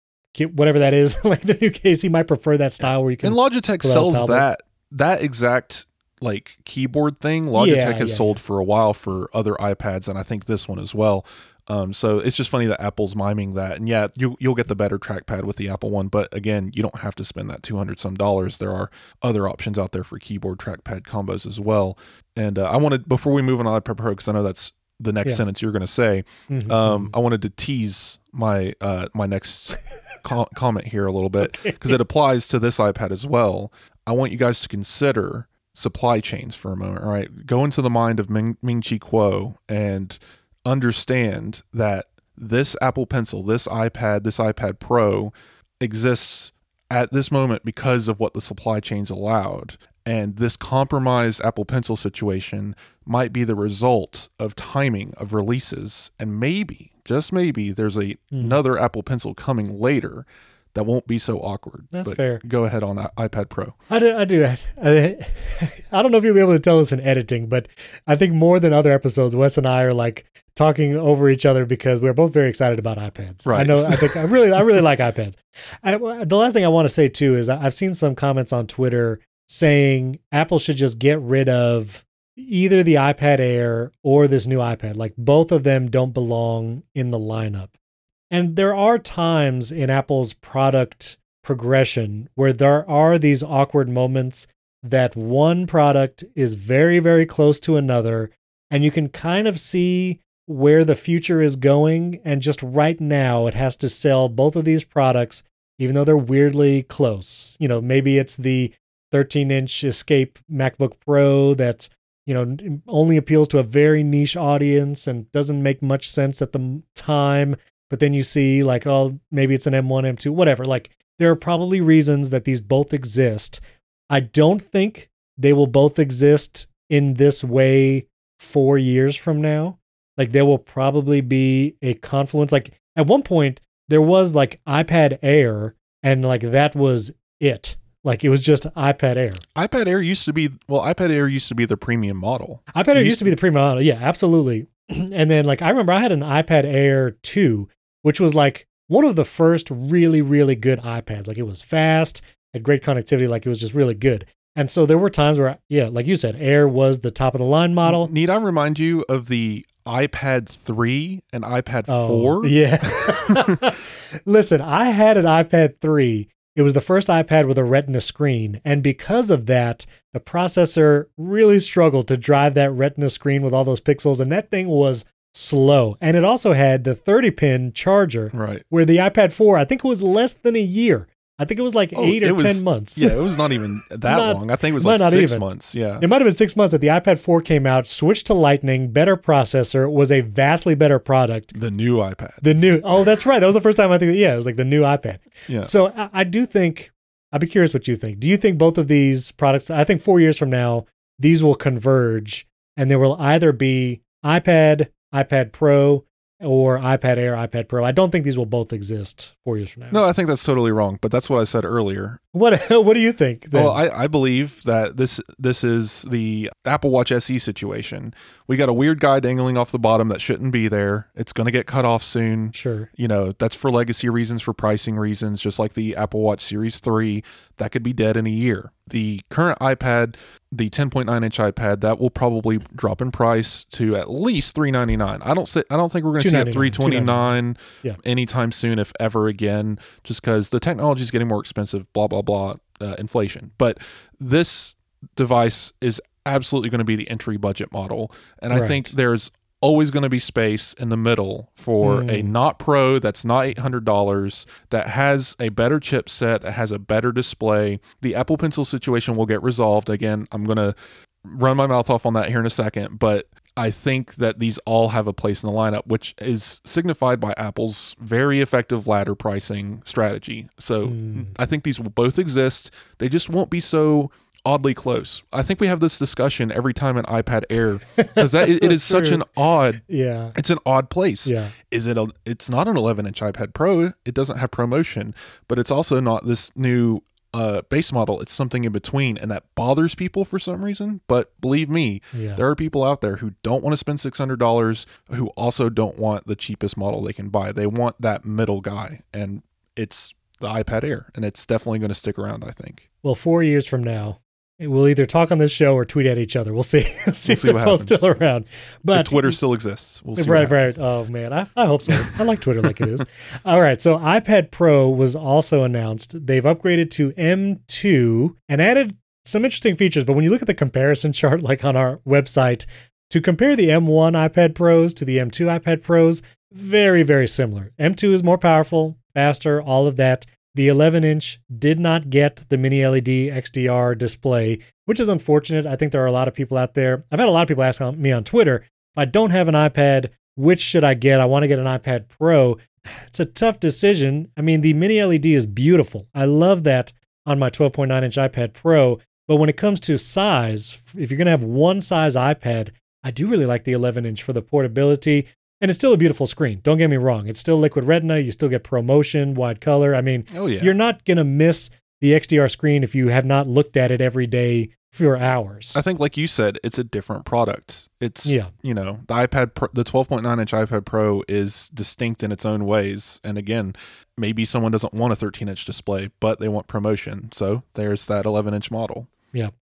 S1: whatever that is, *laughs* like the new case, he might prefer that style where you can
S2: And Logitech
S1: pull out a
S2: sells that that exact like keyboard thing. Logitech
S1: Yeah,
S2: has
S1: yeah,
S2: sold for a while for other iPads, and I think this one as well. Um, so it's just funny that Apple's miming that, and yeah, you you'll get the better trackpad with the Apple one, but again, you don't have to spend that two hundred some dollars. There are other options out there for keyboard trackpad combos as well. And uh, I wanted before we move on to iPad Pro because I know that's the next
S1: Yeah.
S2: sentence you're going to say.
S1: Mhm,
S2: Um,
S1: mhm.
S2: I wanted to tease my uh, my next *laughs* co- comment here a little bit
S1: Okay.
S2: because it applies to this iPad as well. I want you guys to consider supply chains for a moment. All right, go into the mind of Ming, Ming Chi Kuo and understand that this Apple Pencil, this iPad, this iPad Pro exists at this moment because of what the supply chains allowed. And this compromised Apple Pencil situation might be the result of timing of releases. And maybe, just maybe, there's a,
S1: Hmm.
S2: another Apple Pencil coming later that won't be so awkward.
S1: That's
S2: But
S1: fair.
S2: Go ahead on iPad Pro.
S1: I do. I do. I, *laughs* I don't know if you'll be able to tell us in editing, but I think more than other episodes, Wes and I are like talking over each other because we're both very excited about iPads. I know. I think I really, I really *laughs* like iPads. I, the last thing I want to say too is I've seen some comments on Twitter saying Apple should just get rid of either the iPad Air or this new iPad. Like both of them don't belong in the lineup. And there are times in Apple's product progression where there are these awkward moments that one product is very, very close to another, and you can kind of see where the future is going. And just right now, it has to sell both of these products, even though they're weirdly close. You know, maybe it's the 13 inch Escape MacBook Pro that's you know only appeals to a very niche audience and doesn't make much sense at the time but then you see like oh maybe it's an M1 M2 whatever like there are probably reasons that these both exist I don't think they will both exist in this way 4 years from now like there will probably be a confluence like at one point there was like iPad Air and like that was it like it was just iPad Air
S2: iPad Air used to be well, iPad Air used to be the premium model.
S1: iPad Air
S2: Used
S1: used to be the premium model. Yeah, absolutely. *clears throat* and then like I remember I had an iPad Air 2, which was like one of the first really, really good iPads. Like it was fast, had great connectivity, like it was just really good. And so there were times where, yeah, like you said, Air was the top of the line model.
S2: Need I remind you of the iPad 3 and iPad
S1: Oh,
S2: 4?
S1: Yeah. *laughs* Listen, I had an iPad 3. It was the first iPad with a retina screen. And because of that, the processor really struggled to drive that retina screen with all those pixels. And that thing was slow. And it also had the 30 pin charger,
S2: Right.
S1: where the iPad 4, I think it was less than a year. I think it was like
S2: Oh,
S1: eight or
S2: was-
S1: 10 months.
S2: Yeah, it was not even *laughs* that
S1: Not-
S2: long. I think it was like
S1: not
S2: six
S1: even.
S2: months. Yeah.
S1: It might have been six months that the iPad 4 came out, switched to Lightning, better processor, was a vastly better product.
S2: The new iPad.
S1: The new, oh, that's right. That was the first time I think, yeah, it was like the new iPad.
S2: Yeah.
S1: So I, I do think I'd be curious what you think. Do you think both of these products, I think four years from now, these will converge and there will either be iPad, iPad Pro, or iPad Air, iPad Pro. I don't think these will both exist four years from now.
S2: No, I think that's totally wrong. But that's what I said earlier.
S1: What *laughs* What do you think? then?
S2: Well, I, I believe that this this is the Apple Watch SE situation. We got a weird guy dangling off the bottom that shouldn't be there. It's going to get cut off soon.
S1: sure.
S2: You know, that's for legacy reasons, for pricing reasons, just like the Apple Watch Series 3, that could be dead in a year. The current iPad, the 10.9 inch iPad, that will probably drop in price to at least 399. I don't say, I don't think we're going to see it 329
S1: Yeah.
S2: anytime soon, if ever again, just because the technology is getting more expensive, blah, blah, blah, uh, inflation. But this device is absolutely going to be the entry budget model. And I think there's always going to be space in the middle for a
S1: Mm.
S2: not pro that's not $800 that has a better chipset that has a better display the apple pencil situation will get resolved again i'm going to run my mouth off on that here in a second but i think that these all have a place in the lineup which is signified by apple's very effective ladder pricing strategy so
S1: Mm.
S2: i think these will both exist they just won't be so oddly close i think we have this discussion every time an ipad air because that it, it *laughs* is
S1: That's
S2: such an odd
S1: Yeah.
S2: it's an odd place
S1: Yeah.
S2: is it a it's not an 11 inch ipad pro it doesn't have ProMotion but it's also not this new uh base model it's something in between and that bothers people for some reason but believe me
S1: Yeah.
S2: there are people out there who don't want to spend $600 who also don't want the cheapest model they can buy they want that middle guy and it's the ipad air and it's definitely going to stick around i think
S1: Well, four years from now, we'll either talk on this show or tweet at each other. We'll see. *laughs* see,
S2: We'll
S1: if
S2: see
S1: they're
S2: what
S1: both still around. But
S2: if twitter still exists we'll see
S1: right, right. Oh man, I, I hope so. I like Twitter like it is. *laughs* All right, so iPad Pro was also announced. They've upgraded to M2 and added some interesting features. But when you look at the comparison chart, like on our website, to compare the M1 iPad Pros to the M2 iPad Pros, very, very similar. M2 is more powerful, faster, all of that. The 11 inch did not get the mini LED XDR display, which is unfortunate. I think there are a lot of people out there. I've had a lot of people ask me on Twitter if I don't have an iPad, which should I get? I want to get an iPad Pro. *sighs* It's a tough decision. I mean, the mini LED is beautiful. I love that on my 12.9 inch iPad Pro. But when it comes to size, if you're going to have one size iPad, I do really like the 11 inch for the portability. And it's still a beautiful screen. Don't get me wrong. It's still liquid retina. You still get ProMotion, wide color. I mean,
S2: oh yeah
S1: you're not going to miss the XDR screen if you have not looked at it every day for hours.
S2: I think, like you said, it's a different product. It's
S1: Yeah.
S2: you know, the iPad, Pro, the 12.9 inch iPad Pro is distinct in its own ways. And again, maybe someone doesn't want a 13 inch display, but they want ProMotion. So there's that 11 inch model.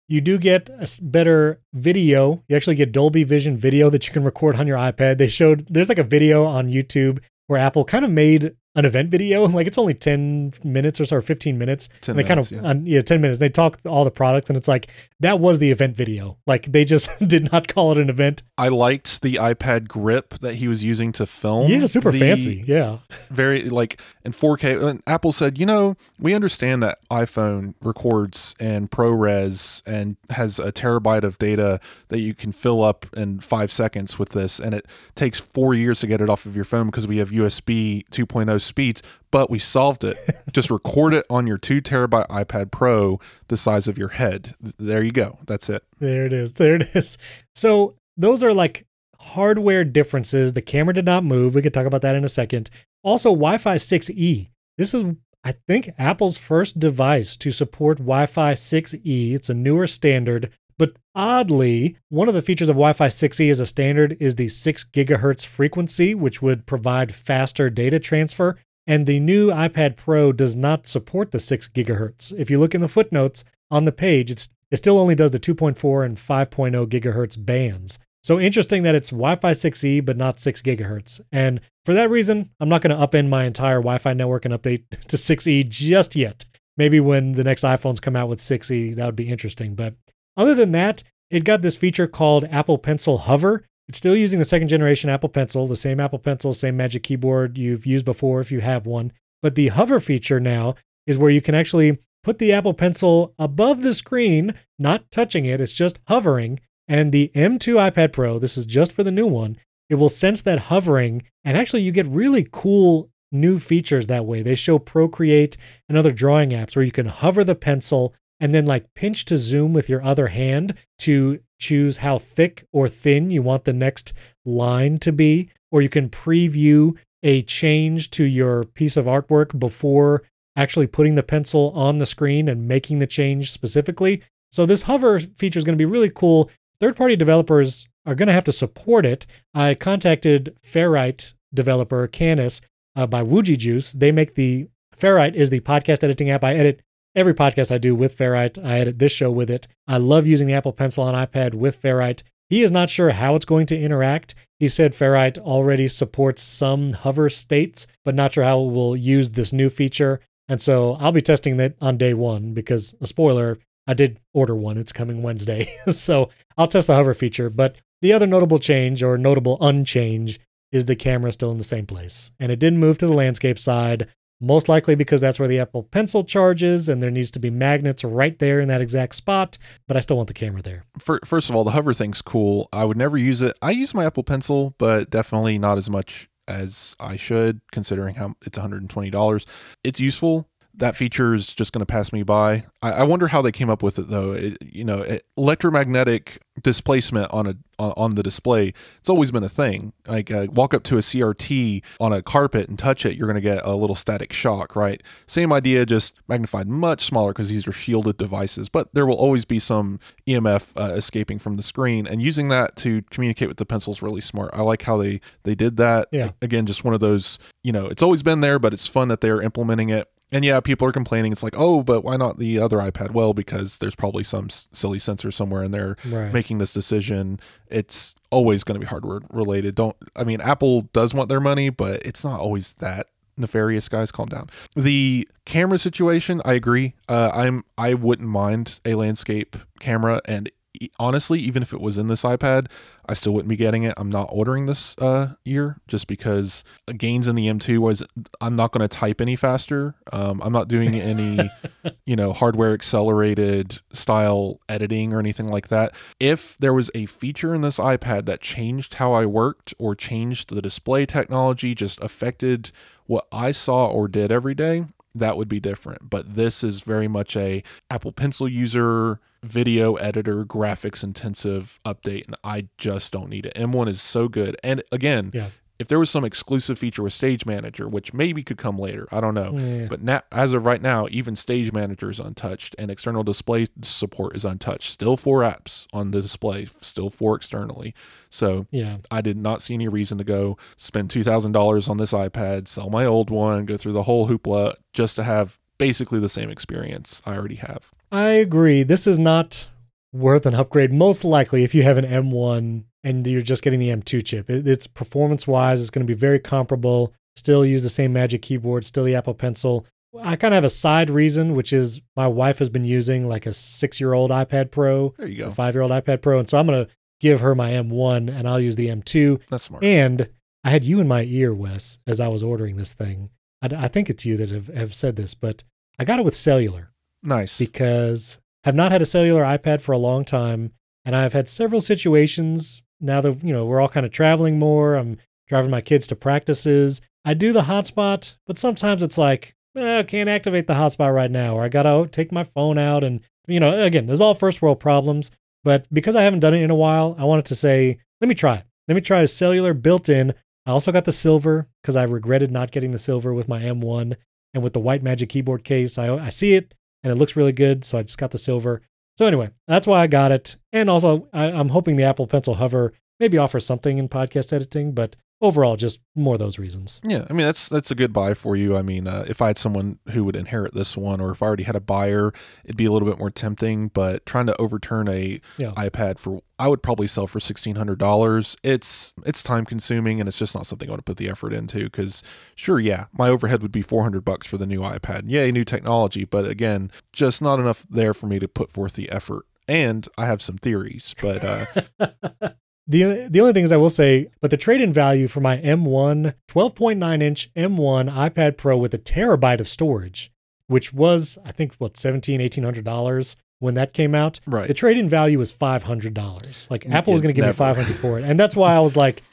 S1: You do get a better video. You actually get Dolby Vision video that you can record on your iPad. They showed there's like a video on YouTube where Apple kind of made an event video. *laughs* Like it's only 10 minutes or so, or 15 minutes.
S2: 10
S1: and they
S2: minutes,
S1: kind of, yeah. yeah, 10 minutes. They talk all the products and it's like, that was the event video. Like they just *laughs* did not call it an event.
S2: I liked the iPad grip that he was using to film.
S1: yeah, super
S2: the
S1: fancy. Yeah.
S2: Very like in 4K. And Apple said, you know, we understand that iPhone records in ProRes and has a terabyte of data that you can fill up in five seconds with this, and it takes four years to get it off of your phone because we have USB 2.0 speeds. But we solved it. *laughs* Just record it on your two terabyte iPad Pro, the size of your head. There you go. That's it.
S1: There it is. There it is. So those are like hardware differences. The camera did not move. We could talk about that in a second. Also, Wi Fi 6E. This is, I think, Apple's first device to support Wi Fi 6E. It's a newer standard. But oddly, one of the features of Wi Fi 6E as a standard is the 6 gigahertz frequency, which would provide faster data transfer. And the new iPad Pro does not support the 6 gigahertz. If you look in the footnotes on the page, it still only does the 2.4 and 5.0 gigahertz bands. So interesting that it's Wi-Fi 6E but not 6 gigahertz. And for that reason, I'm not going to upend my entire Wi-Fi network and update *laughs* to 6E just yet. Maybe when the next iPhones come out with 6E, that would be interesting. But other than that, it got this feature called Apple Pencil Hover. It's still using the second generation Apple Pencil, the same Apple Pencil, same Magic Keyboard you've used before if you have one. But the hover feature now is where you can actually put the Apple Pencil above the screen, not touching it, it's just hovering. And the M2 iPad Pro, this is just for the new one, it will sense that hovering. And actually, you get really cool new features that way. They show Procreate and other drawing apps where you can hover the pencil and then like pinch to zoom with your other hand to choose how thick or thin you want the next line to be, or you can preview a change to your piece of artwork before actually putting the pencil on the screen and making the change specifically. So this hover feature is going to be really cool. Third-party developers are going to have to support it. I contacted Ferrite developer Canis uh, by Wooji Juice. They make the Ferrite is the podcast editing app. I edit every podcast I do with Ferrite. I edit this show with it. I love using the Apple Pencil on iPad with Ferrite. He is not sure how it's going to interact. He said Ferrite already supports some hover states, but not sure how it will use this new feature. And so I'll be testing that on day one because, a spoiler, I did order one. It's coming Wednesday. *laughs* so I'll test the hover feature. But the other notable change or notable unchange is the camera still in the same place. And it didn't move to the landscape side, most likely because that's where the Apple Pencil charges and there needs to be magnets right there in that exact spot, but I still want the camera there.
S2: First of all, the hover thing's cool. I would never use it. I use my Apple Pencil, but definitely not as much as I should considering how it's $120. It's useful that feature is just going to pass me by. I, I, wonder how they came up with it, though. It, you know, it, electromagnetic displacement on a on the display. It's always been a thing. Like uh, walk up to a CRT on a carpet and touch it, you're going to get a little static shock, right? Same idea, just magnified much smaller because these are shielded devices. But there will always be some EMF uh, escaping from the screen, and using that to communicate with the pencil is really smart. I like how they they did that.
S1: Yeah.
S2: Again, just one of those. You know, it's always been there, but it's fun that they're implementing it and yeah, people are complaining. It's like, oh, but why not the other iPad? Well, because there's probably some silly sensor somewhere in there right. making this decision. It's always going to be hardware related. Don't, I mean, Apple does want their money, but it's not always that nefarious guys calm down the camera situation i agree uh, i'm i wouldn't mind a landscape camera and honestly, even if it was in this iPad, I still wouldn't be getting it. I'm not ordering this uh, year just because gains in the M2 was I'm not going to type any faster. Um, I'm not doing *laughs* any, you know, hardware accelerated style editing or anything like that. If there was a feature in this iPad that changed how I worked or changed the display technology, just affected what I saw or did every day, that would be different. But this is very much a Apple Pencil user video editor graphics intensive update and I just don't need it. M1 is so good. And again,
S1: yeah.
S2: if there was some exclusive feature with Stage Manager, which maybe could come later, I don't know.
S1: Yeah.
S2: But now as of right now, even Stage Manager is untouched and external display support is untouched. Still four apps on the display, still four externally. So
S1: yeah.
S2: I did not see any reason to go spend $2,000 on this iPad, sell my old one, go through the whole hoopla just to have basically the same experience I already have.
S1: I agree. This is not worth an upgrade. Most likely, if you have an M1 and you're just getting the M2 chip, it, it's performance wise, it's going to be very comparable. Still use the same Magic Keyboard, still the Apple Pencil. I kind of have a side reason, which is my wife has been using like a six year old iPad Pro,
S2: there you go,
S1: five year old iPad Pro, and so I'm going to give her my M1 and I'll use the M2.
S2: That's smart.
S1: And I had you in my ear, Wes, as I was ordering this thing. I, I think it's you that have, have said this, but I got it with cellular.
S2: Nice.
S1: Because I've not had a cellular iPad for a long time, and I've had several situations now that you know we're all kind of traveling more. I'm driving my kids to practices. I do the hotspot, but sometimes it's like eh, I can't activate the hotspot right now, or I gotta take my phone out, and you know, again, there's all first world problems. But because I haven't done it in a while, I wanted to say, let me try it. Let me try a cellular built in. I also got the silver because I regretted not getting the silver with my M1 and with the white Magic Keyboard case. I, I see it and it looks really good. So I just got the silver. So anyway, that's why I got it. And also, I, I'm hoping the Apple Pencil Hover maybe offers something in podcast editing, but overall just more those reasons.
S2: Yeah i mean that's that's a good buy for you. I mean uh, if i had someone who would inherit this one or if i already had a buyer it'd be a little bit more tempting but trying to overturn a
S1: yeah.
S2: ipad for i would probably sell for $1600 it's it's time consuming and it's just not something i want to put the effort into because sure yeah my overhead would be 400 bucks for the new ipad. Yay new technology but again just not enough there for me to put forth the effort. And I have some theories, but uh, *laughs*
S1: The, the only thing is I will say, but the trade in value for my M1 12.9 inch M1 iPad Pro with a terabyte of storage, which was, I think, what, 17, 1800 dollars when that came out.
S2: Right.
S1: The trade in value was $500. Like Apple was going to give never. me 500 *laughs* for it. And that's why I was like,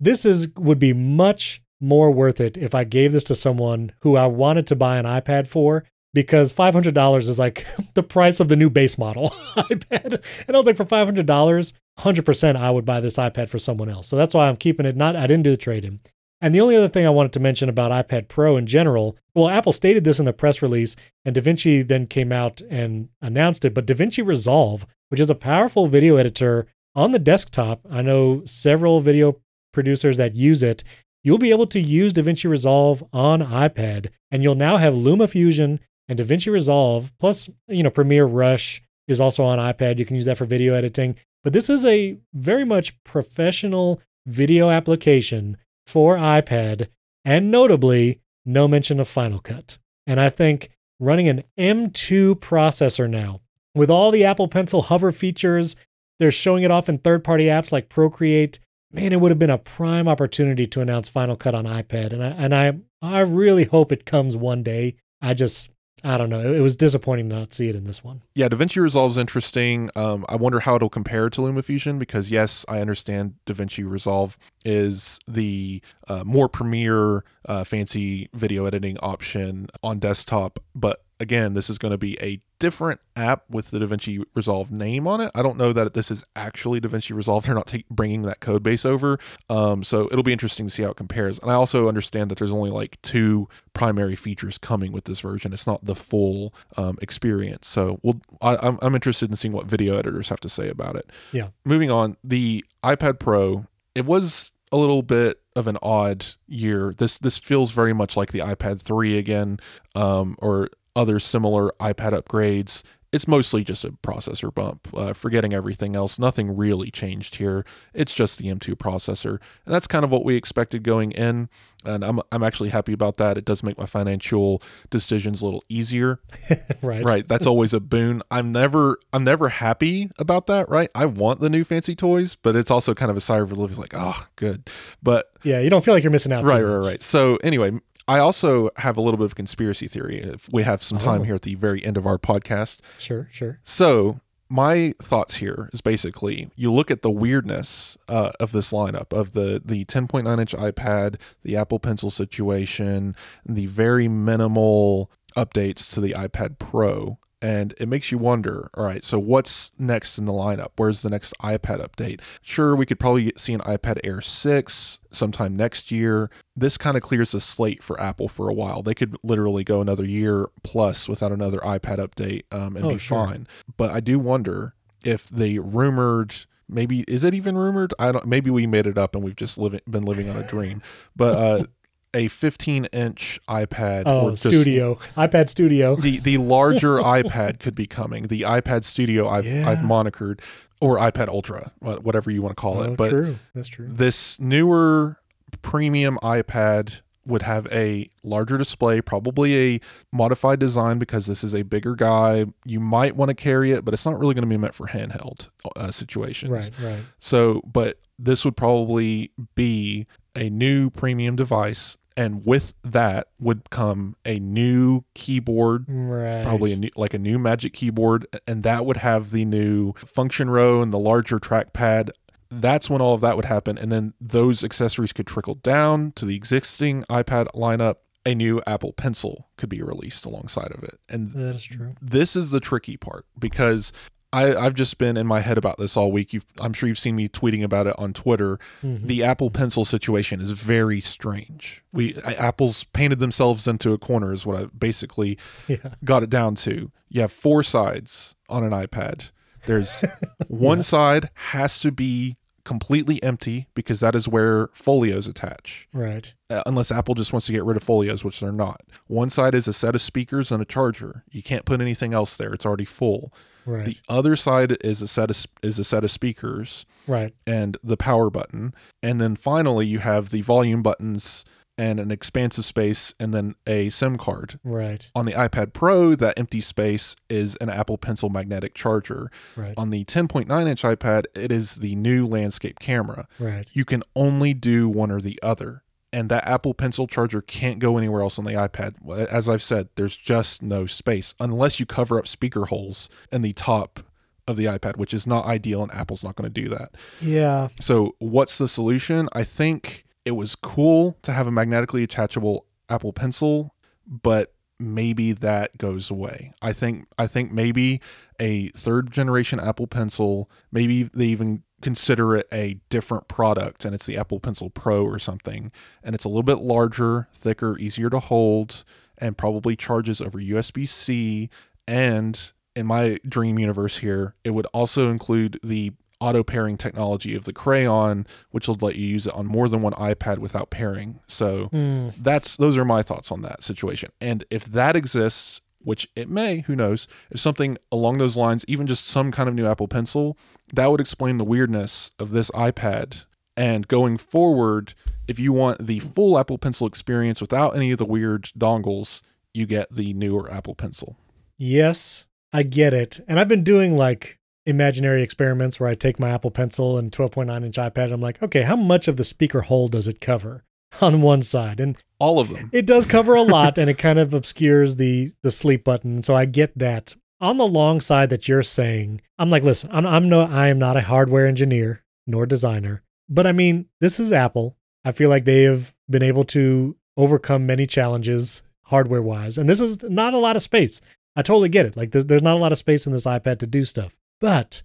S1: this is would be much more worth it if I gave this to someone who I wanted to buy an iPad for because $500 is like *laughs* the price of the new base model *laughs* iPad. And I was like, for $500, 100% I would buy this iPad for someone else. So that's why I'm keeping it. Not, I didn't do the trade in. And the only other thing I wanted to mention about iPad Pro in general, well, Apple stated this in the press release, and DaVinci then came out and announced it. But DaVinci Resolve, which is a powerful video editor on the desktop, I know several video producers that use it. You'll be able to use DaVinci Resolve on iPad, and you'll now have LumaFusion and DaVinci Resolve, plus, you know, Premiere Rush is also on iPad. You can use that for video editing. But this is a very much professional video application for iPad, and notably, no mention of Final Cut. And I think running an M2 processor now, with all the Apple Pencil hover features, they're showing it off in third party apps like Procreate. Man, it would have been a prime opportunity to announce Final Cut on iPad. And I, and I, I really hope it comes one day. I just, I don't know. It was disappointing to not see it in this one.
S2: Yeah, DaVinci Resolve is interesting. Um, I wonder how it'll compare to LumaFusion because, yes, I understand DaVinci Resolve is the uh, more premier, uh, fancy video editing option on desktop, but again, this is going to be a different app with the DaVinci Resolve name on it. I don't know that this is actually DaVinci Resolve. They're not t- bringing that code base over. Um, so it'll be interesting to see how it compares. And I also understand that there's only like two primary features coming with this version. It's not the full um, experience. So we'll, I, I'm, I'm interested in seeing what video editors have to say about it.
S1: Yeah.
S2: Moving on, the iPad Pro, it was a little bit of an odd year. This this feels very much like the iPad 3 again, um, or other similar iPad upgrades. It's mostly just a processor bump. Uh, forgetting everything else, nothing really changed here. It's just the M2 processor, and that's kind of what we expected going in. And I'm I'm actually happy about that. It does make my financial decisions a little easier. *laughs*
S1: right.
S2: Right. That's always a boon. I'm never I'm never happy about that. Right. I want the new fancy toys, but it's also kind of a sigh of relief. Like, oh, good. But
S1: Yeah, you don't feel like you're missing out. too
S2: right, right, right. So anyway, I also have a little bit of conspiracy theory. If we have some time
S1: Oh.
S2: here at the very end of our podcast,
S1: Sure, sure.
S2: so my thoughts here is basically you look at the weirdness uh, of this lineup of the the 10.9 inch iPad, the Apple Pencil situation, the very minimal updates to the iPad Pro. And it makes you wonder, all right, so what's next in the lineup? Where's the next iPad update? Sure, we could probably see an iPad Air 6 sometime next year. This kind of clears the slate for Apple for a while. They could literally go another year plus without another iPad update um, and
S1: Oh,
S2: be
S1: sure.
S2: fine. But I do wonder if the rumored maybe is it even rumored? I don't maybe we made it up and we've just living been living on a dream. But uh a 15 inch iPad
S1: Oh,
S2: or
S1: Studio, iPad Studio.
S2: the the larger *laughs* iPad could be coming. The iPad Studio I've
S1: Yeah.
S2: I've monikered or iPad Ultra, whatever you want to call
S1: Oh,
S2: it. But
S1: true. That's true.
S2: this newer premium iPad would have a larger display, probably a modified design because this is a bigger guy. You might want to carry it, but it's not really going to be meant for handheld uh, situations.
S1: Right, right.
S2: So, but this would probably be a new premium device. And with that would come a new keyboard,
S1: Right.
S2: probably a new, like a new Magic keyboard, and that would have the new function row and the larger trackpad. That's when all of that would happen, and then those accessories could trickle down to the existing iPad lineup. A new Apple Pencil could be released alongside of it, and
S1: That is true.
S2: this is the tricky part because I, I've just been in my head about this all week. You've, I'm sure you've seen me tweeting about it on Twitter.
S1: Mhm.
S2: The Apple Pencil situation is very strange. We I- Apple's painted themselves into a corner, is what I basically
S1: Yeah.
S2: got it down to. You have four sides on an iPad. There's *laughs* one side has to be completely empty because that is where folios attach
S1: Right.
S2: uh, unless Apple just wants to get rid of folios, which they're not. One side is a set of speakers and a charger. You can't put anything else there; it's already full.
S1: Right.
S2: The other side is a set of is a set of speakers
S1: right.
S2: and the power button, and then finally you have the volume buttons and an expansive space, and then a SIM card.
S1: Right.
S2: On the iPad Pro, that empty space is an Apple Pencil magnetic charger.
S1: Right.
S2: On the 10.9 inch iPad, it is the new landscape camera
S1: Right.
S2: you can only do one or the other. And that Apple Pencil charger can't go anywhere else on the iPad. As I've said, there's just no space unless you cover up speaker holes in the top of the iPad, which is not ideal, and Apple's not going to do that.
S1: Yeah.
S2: So, what's the solution? I think it was cool to have a magnetically attachable Apple Pencil, but maybe that goes away. I think I think maybe a third generation Apple Pencil, maybe they even consider it a different product and it's the Apple Pencil Pro or something and it's a little bit larger, thicker, easier to hold and probably charges over USB-C and in my dream universe here, it would also include the auto pairing technology of the crayon which will let you use it on more than one ipad without pairing so
S1: Mm.
S2: that's those are my thoughts on that situation and if that exists which it may who knows if something along those lines even just some kind of new apple pencil that would explain the weirdness of this ipad and going forward if you want the full apple pencil experience without any of the weird dongles you get the newer apple pencil
S1: Yes, I get it. And I've been doing like imaginary experiments where I take my Apple Pencil and 12.9 inch iPad. And I'm like, okay, how much of the speaker hole does it cover on one side? And
S2: all of them
S1: it does cover a lot and it kind of obscures the the sleep button. So I get that. On the long side that you're saying, I'm like, listen, I'm, I'm no, I am not a hardware engineer nor designer, but I mean, this is Apple. I feel like they have been able to overcome many challenges hardware wise, and this is not a lot of space. I totally get it. Like, there's, there's not a lot of space in this iPad to do stuff, but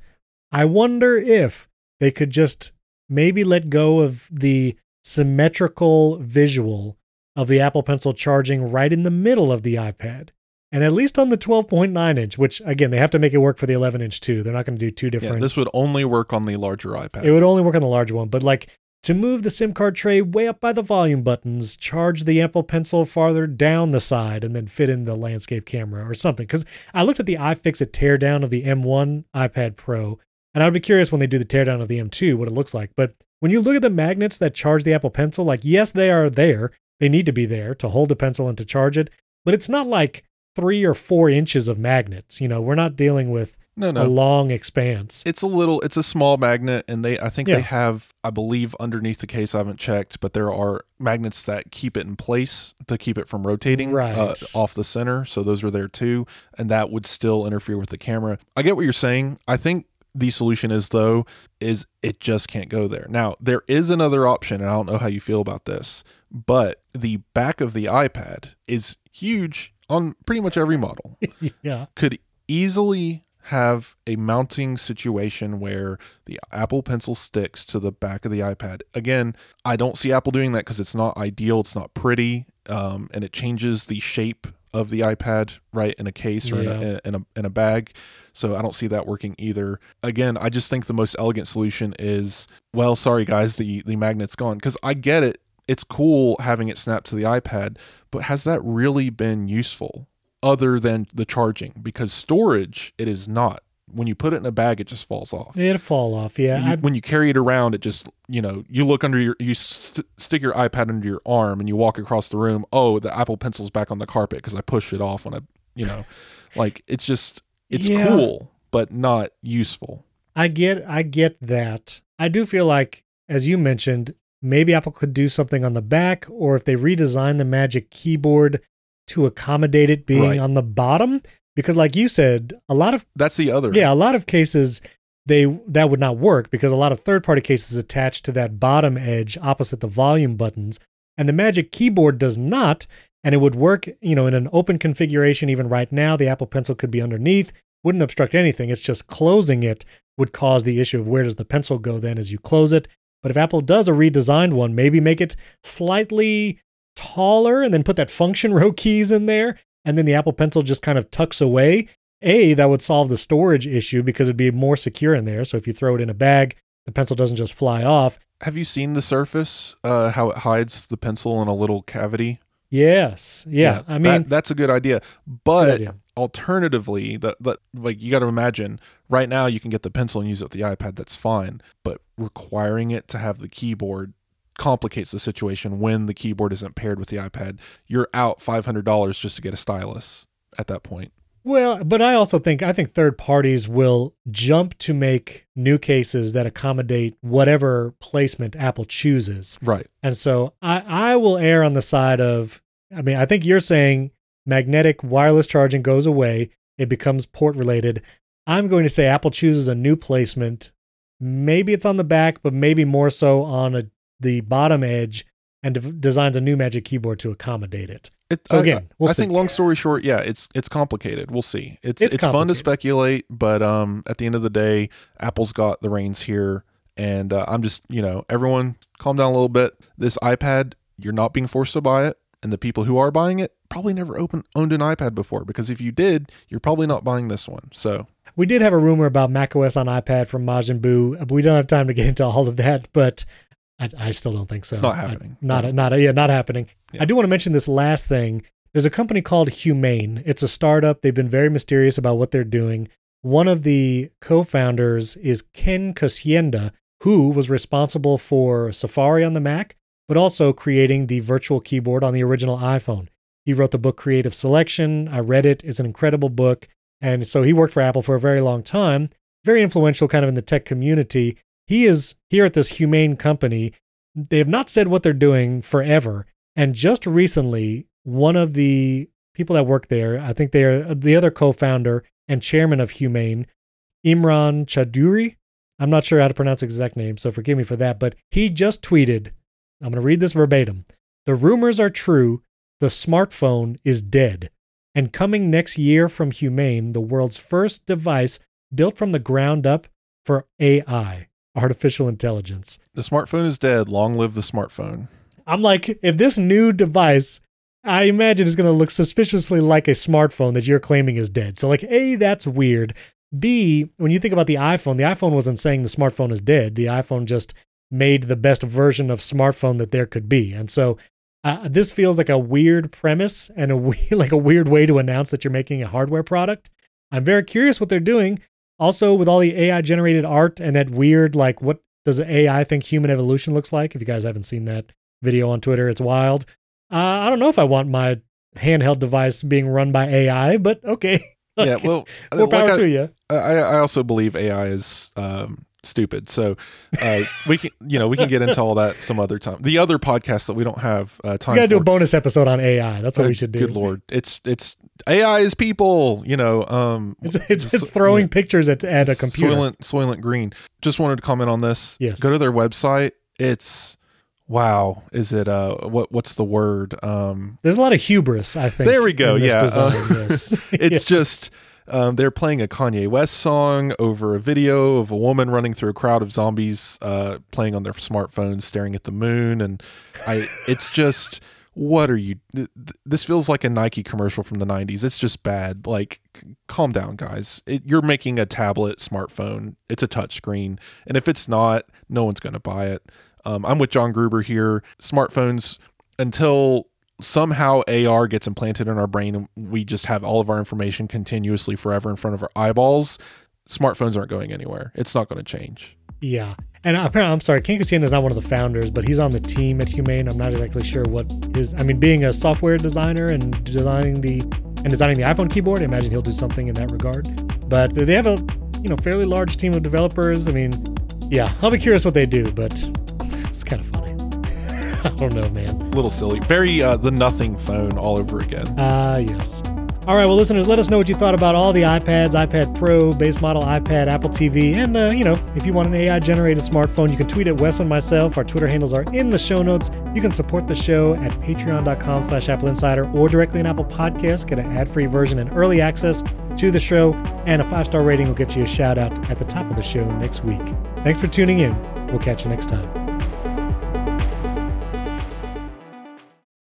S1: I wonder if they could just maybe let go of the symmetrical visual of the Apple Pencil charging right in the middle of the iPad. And at least on the 12.9 inch, which again, they have to make it work for the 11 inch too. They're not going to do two different.
S2: yeah this would only work on the larger ipad
S1: it would only work on the large one, but like to move the SIM card tray way up by the volume buttons, charge the Apple Pencil farther down the side, and then fit in the landscape camera or something. Because I looked at the iFixit teardown of the M1 iPad Pro, and I'd be curious when they do the teardown of the M2 what it looks like. But when you look at the magnets that charge the Apple Pencil, like yes, they are there. They need to be there to hold the pencil and to charge it, but it's not like three or four inches of magnets. You know, we're not dealing with
S2: no
S1: a
S2: no
S1: long expanse.
S2: it's a little it's a small magnet and they i think
S1: Yeah.
S2: they have i believe underneath the case i haven't checked but there are magnets that keep it in place to keep it from rotating uh,
S1: Right.
S2: off the center so those are there too and that would still interfere with the camera i get what you're saying i think the solution is though is it just can't go there now there is another option and i don't know how you feel about this but the back of the ipad is huge on pretty much every model *laughs*
S1: yeah.
S2: could easily have a mounting situation where the Apple Pencil sticks to the back of the iPad. Again, I don't see Apple doing that because it's not ideal, it's not pretty, um, and it changes the shape of the iPad right in a case or in, a, in a in a bag. So I don't see that working either. Again, I just think the most elegant solution is well, sorry guys, the the magnet's gone because I get it. It's cool having it snapped to the iPad, but has that really been useful? other than the charging because storage it is not when you put it in a bag it just falls off
S1: It'd fall off. Yeah.
S2: You- when you carry it around it just you know you look under your you st- stick your ipad under your arm and you walk across the room oh the apple pencil's back on the carpet because i pushed it off when i you know *laughs* like it's just it's
S1: Yeah.
S2: cool but not useful
S1: I get I get that. I do feel like, as you mentioned, maybe Apple could do something on the back, or if they redesign the Magic Keyboard to accommodate it being
S2: Right.
S1: on the bottom. Because, like you said, a lot of
S2: that's the other
S1: yeah, a lot of cases they that would not work because a lot of third party cases attach to that bottom edge opposite the volume buttons, and the Magic Keyboard does not. And it would work, you know, in an open configuration. Even right now, the Apple Pencil could be underneath, wouldn't obstruct anything. It's just closing it would cause the issue of where does the pencil go then as you close it. But if Apple does a redesigned one, maybe make it slightly taller and then put that function *laughs* row keys in there, and then the Apple Pencil just kind of tucks away. A, that would solve the storage issue because it'd be more secure in there. So if you throw it in a bag, the pencil doesn't just fly off.
S2: have you seen the surface uh how it hides the pencil in a little cavity
S1: Yes. Yeah. I
S2: that-
S1: mean,
S2: that's a good idea
S1: good
S2: but
S1: idea.
S2: alternatively that that like you got to imagine right now you can get the pencil and use it with the ipad that's fine but requiring it to have the keyboard complicates the situation when the keyboard isn't paired with the ipad you're out $500 just to get a stylus at that point
S1: Well, but I also think I think third parties will jump to make new cases that accommodate whatever placement Apple chooses.
S2: right
S1: And so I, I will err on the side of, I mean, I think you're saying magnetic wireless charging goes away, it becomes port related. I'm going to say Apple chooses a new placement. Maybe it's on the back, but maybe more so on a the bottom edge and de- designs a new Magic Keyboard to accommodate it.
S2: It,
S1: So
S2: I-
S1: again, we'll
S2: I, think long story short, yeah, it's it's complicated. We'll see. It's
S1: It's
S2: it's, fun to speculate, but um, at the end of the day, Apple's got the reins here, and uh, I'm just you know everyone calm down a little bit. This iPad, you're not being forced to buy it, and the people who are buying it probably never open owned an iPad before because if you did, you're probably not buying this one. So
S1: We did have a rumor about macOS on iPad from Majin Bu. but We don't have time to get into all of that, but I, I still don't think so.
S2: It's not
S1: I-
S2: happening.
S1: not
S2: No.
S1: not yeah, not happening.
S2: Yeah.
S1: I do want to mention this last thing. There's a company called Humane. It's a startup. They've been very mysterious about what they're doing. One of the co-founders is Ken Kocienda, who was responsible for Safari on the Mac, but also creating the virtual keyboard on the original iPhone. He wrote the book Creative Selection. I read it. It's an incredible book. And so he worked for Apple for a very long time, very influential kind of in the tech community. He is here at this humane company. They have not said what they're doing forever. And just recently, one of the people that work there, I think they are the other co founder and chairman of Humane, Imran Chaudhri. I'm not sure how to pronounce his exact name, so forgive me for that. But he just tweeted, I'm going to read this verbatim. The rumors are true. The smartphone is dead. And coming next year from Humane, the world's first device built from the ground up for AI, artificial intelligence.
S2: the smartphone is dead. Long live the smartphone.
S1: I'm like, if this new device, I imagine is going to look suspiciously like a smartphone that you're claiming is dead. So, like, A, that's weird. B, when you think about the iPhone, the iPhone wasn't saying the smartphone is dead. The iPhone just made the best version of smartphone that there could be. And so, uh, this feels like a weird premise and a *laughs* we- like a weird way to announce that you're making a hardware product. I'm very curious what they're doing. Also, with all the AI generated art and that weird, like, what does AI think human evolution looks like? If you guys haven't seen that video on Twitter, it's wild. Uh, I don't know if I want my handheld device being run by AI, but okay. *laughs*
S2: Yeah, well,
S1: more
S2: like
S1: power
S2: I-
S1: to you.
S2: I, I also believe AI is um, stupid. So uh, we can, you know, we can get into all that some other time. The other podcast that we don't have uh,
S1: We
S2: time
S1: got to do a bonus episode on AI. That's what
S2: Uh,
S1: we should do.
S2: Good lord, it's it's AI is people. You know, um,
S1: It's, it's, it's throwing
S2: yeah.
S1: pictures at, at a computer.
S2: Soylent Soylent Green. Just wanted to comment on this.
S1: Yes.
S2: Go to their website. It's wow. Is it uh what what's the word? Um,
S1: There's a lot of hubris, I think.
S2: There we go, yeah, uh, *laughs*
S1: yes. *laughs*
S2: it's just um, they're playing a Kanye West song over a video of a woman running through a crowd of zombies uh, playing on their smartphones, staring at the moon, and I. It's just what are you? th- th- This feels like a Nike commercial from the '90s. It's just bad. Like, c- calm down, guys. It, you're making a tablet smartphone. It's a touchscreen, and if it's not, no one's going to buy it. Um, I'm with John Gruber here. Smartphones until somehow AR gets implanted in our brain and we just have all of our information continuously forever in front of our eyeballs, smartphones aren't going anywhere. It's not going to change.
S1: Yeah. And apparently, I'm sorry, Ken Kocienda is not one of the founders, but he's on the team at Humane. I'm not exactly sure what his. I mean, being a software designer and designing the and designing the iPhone keyboard, I imagine he'll do something in that regard. But they have a you know fairly large team of developers. I mean, yeah, I'll be curious what they do, but *laughs* it's kind of funny. *laughs* I don't know, man.
S2: A little silly. Very uh, the nothing phone all over again.
S1: Ah, yes. All right, well, listeners, let us know what you thought about all the iPads, iPad Pro, base model iPad, Apple TV, and uh, you know, if you want an AI-generated smartphone, you can tweet at Wes and myself. Our Twitter handles are in the show notes. You can support the show at Patreon.com/slash Apple Insider or directly on Apple Podcasts. Get an ad-free version and early access to the show, and a five-star rating will get you a shout out at the top of the show next week. Thanks for tuning in. We'll catch you next time.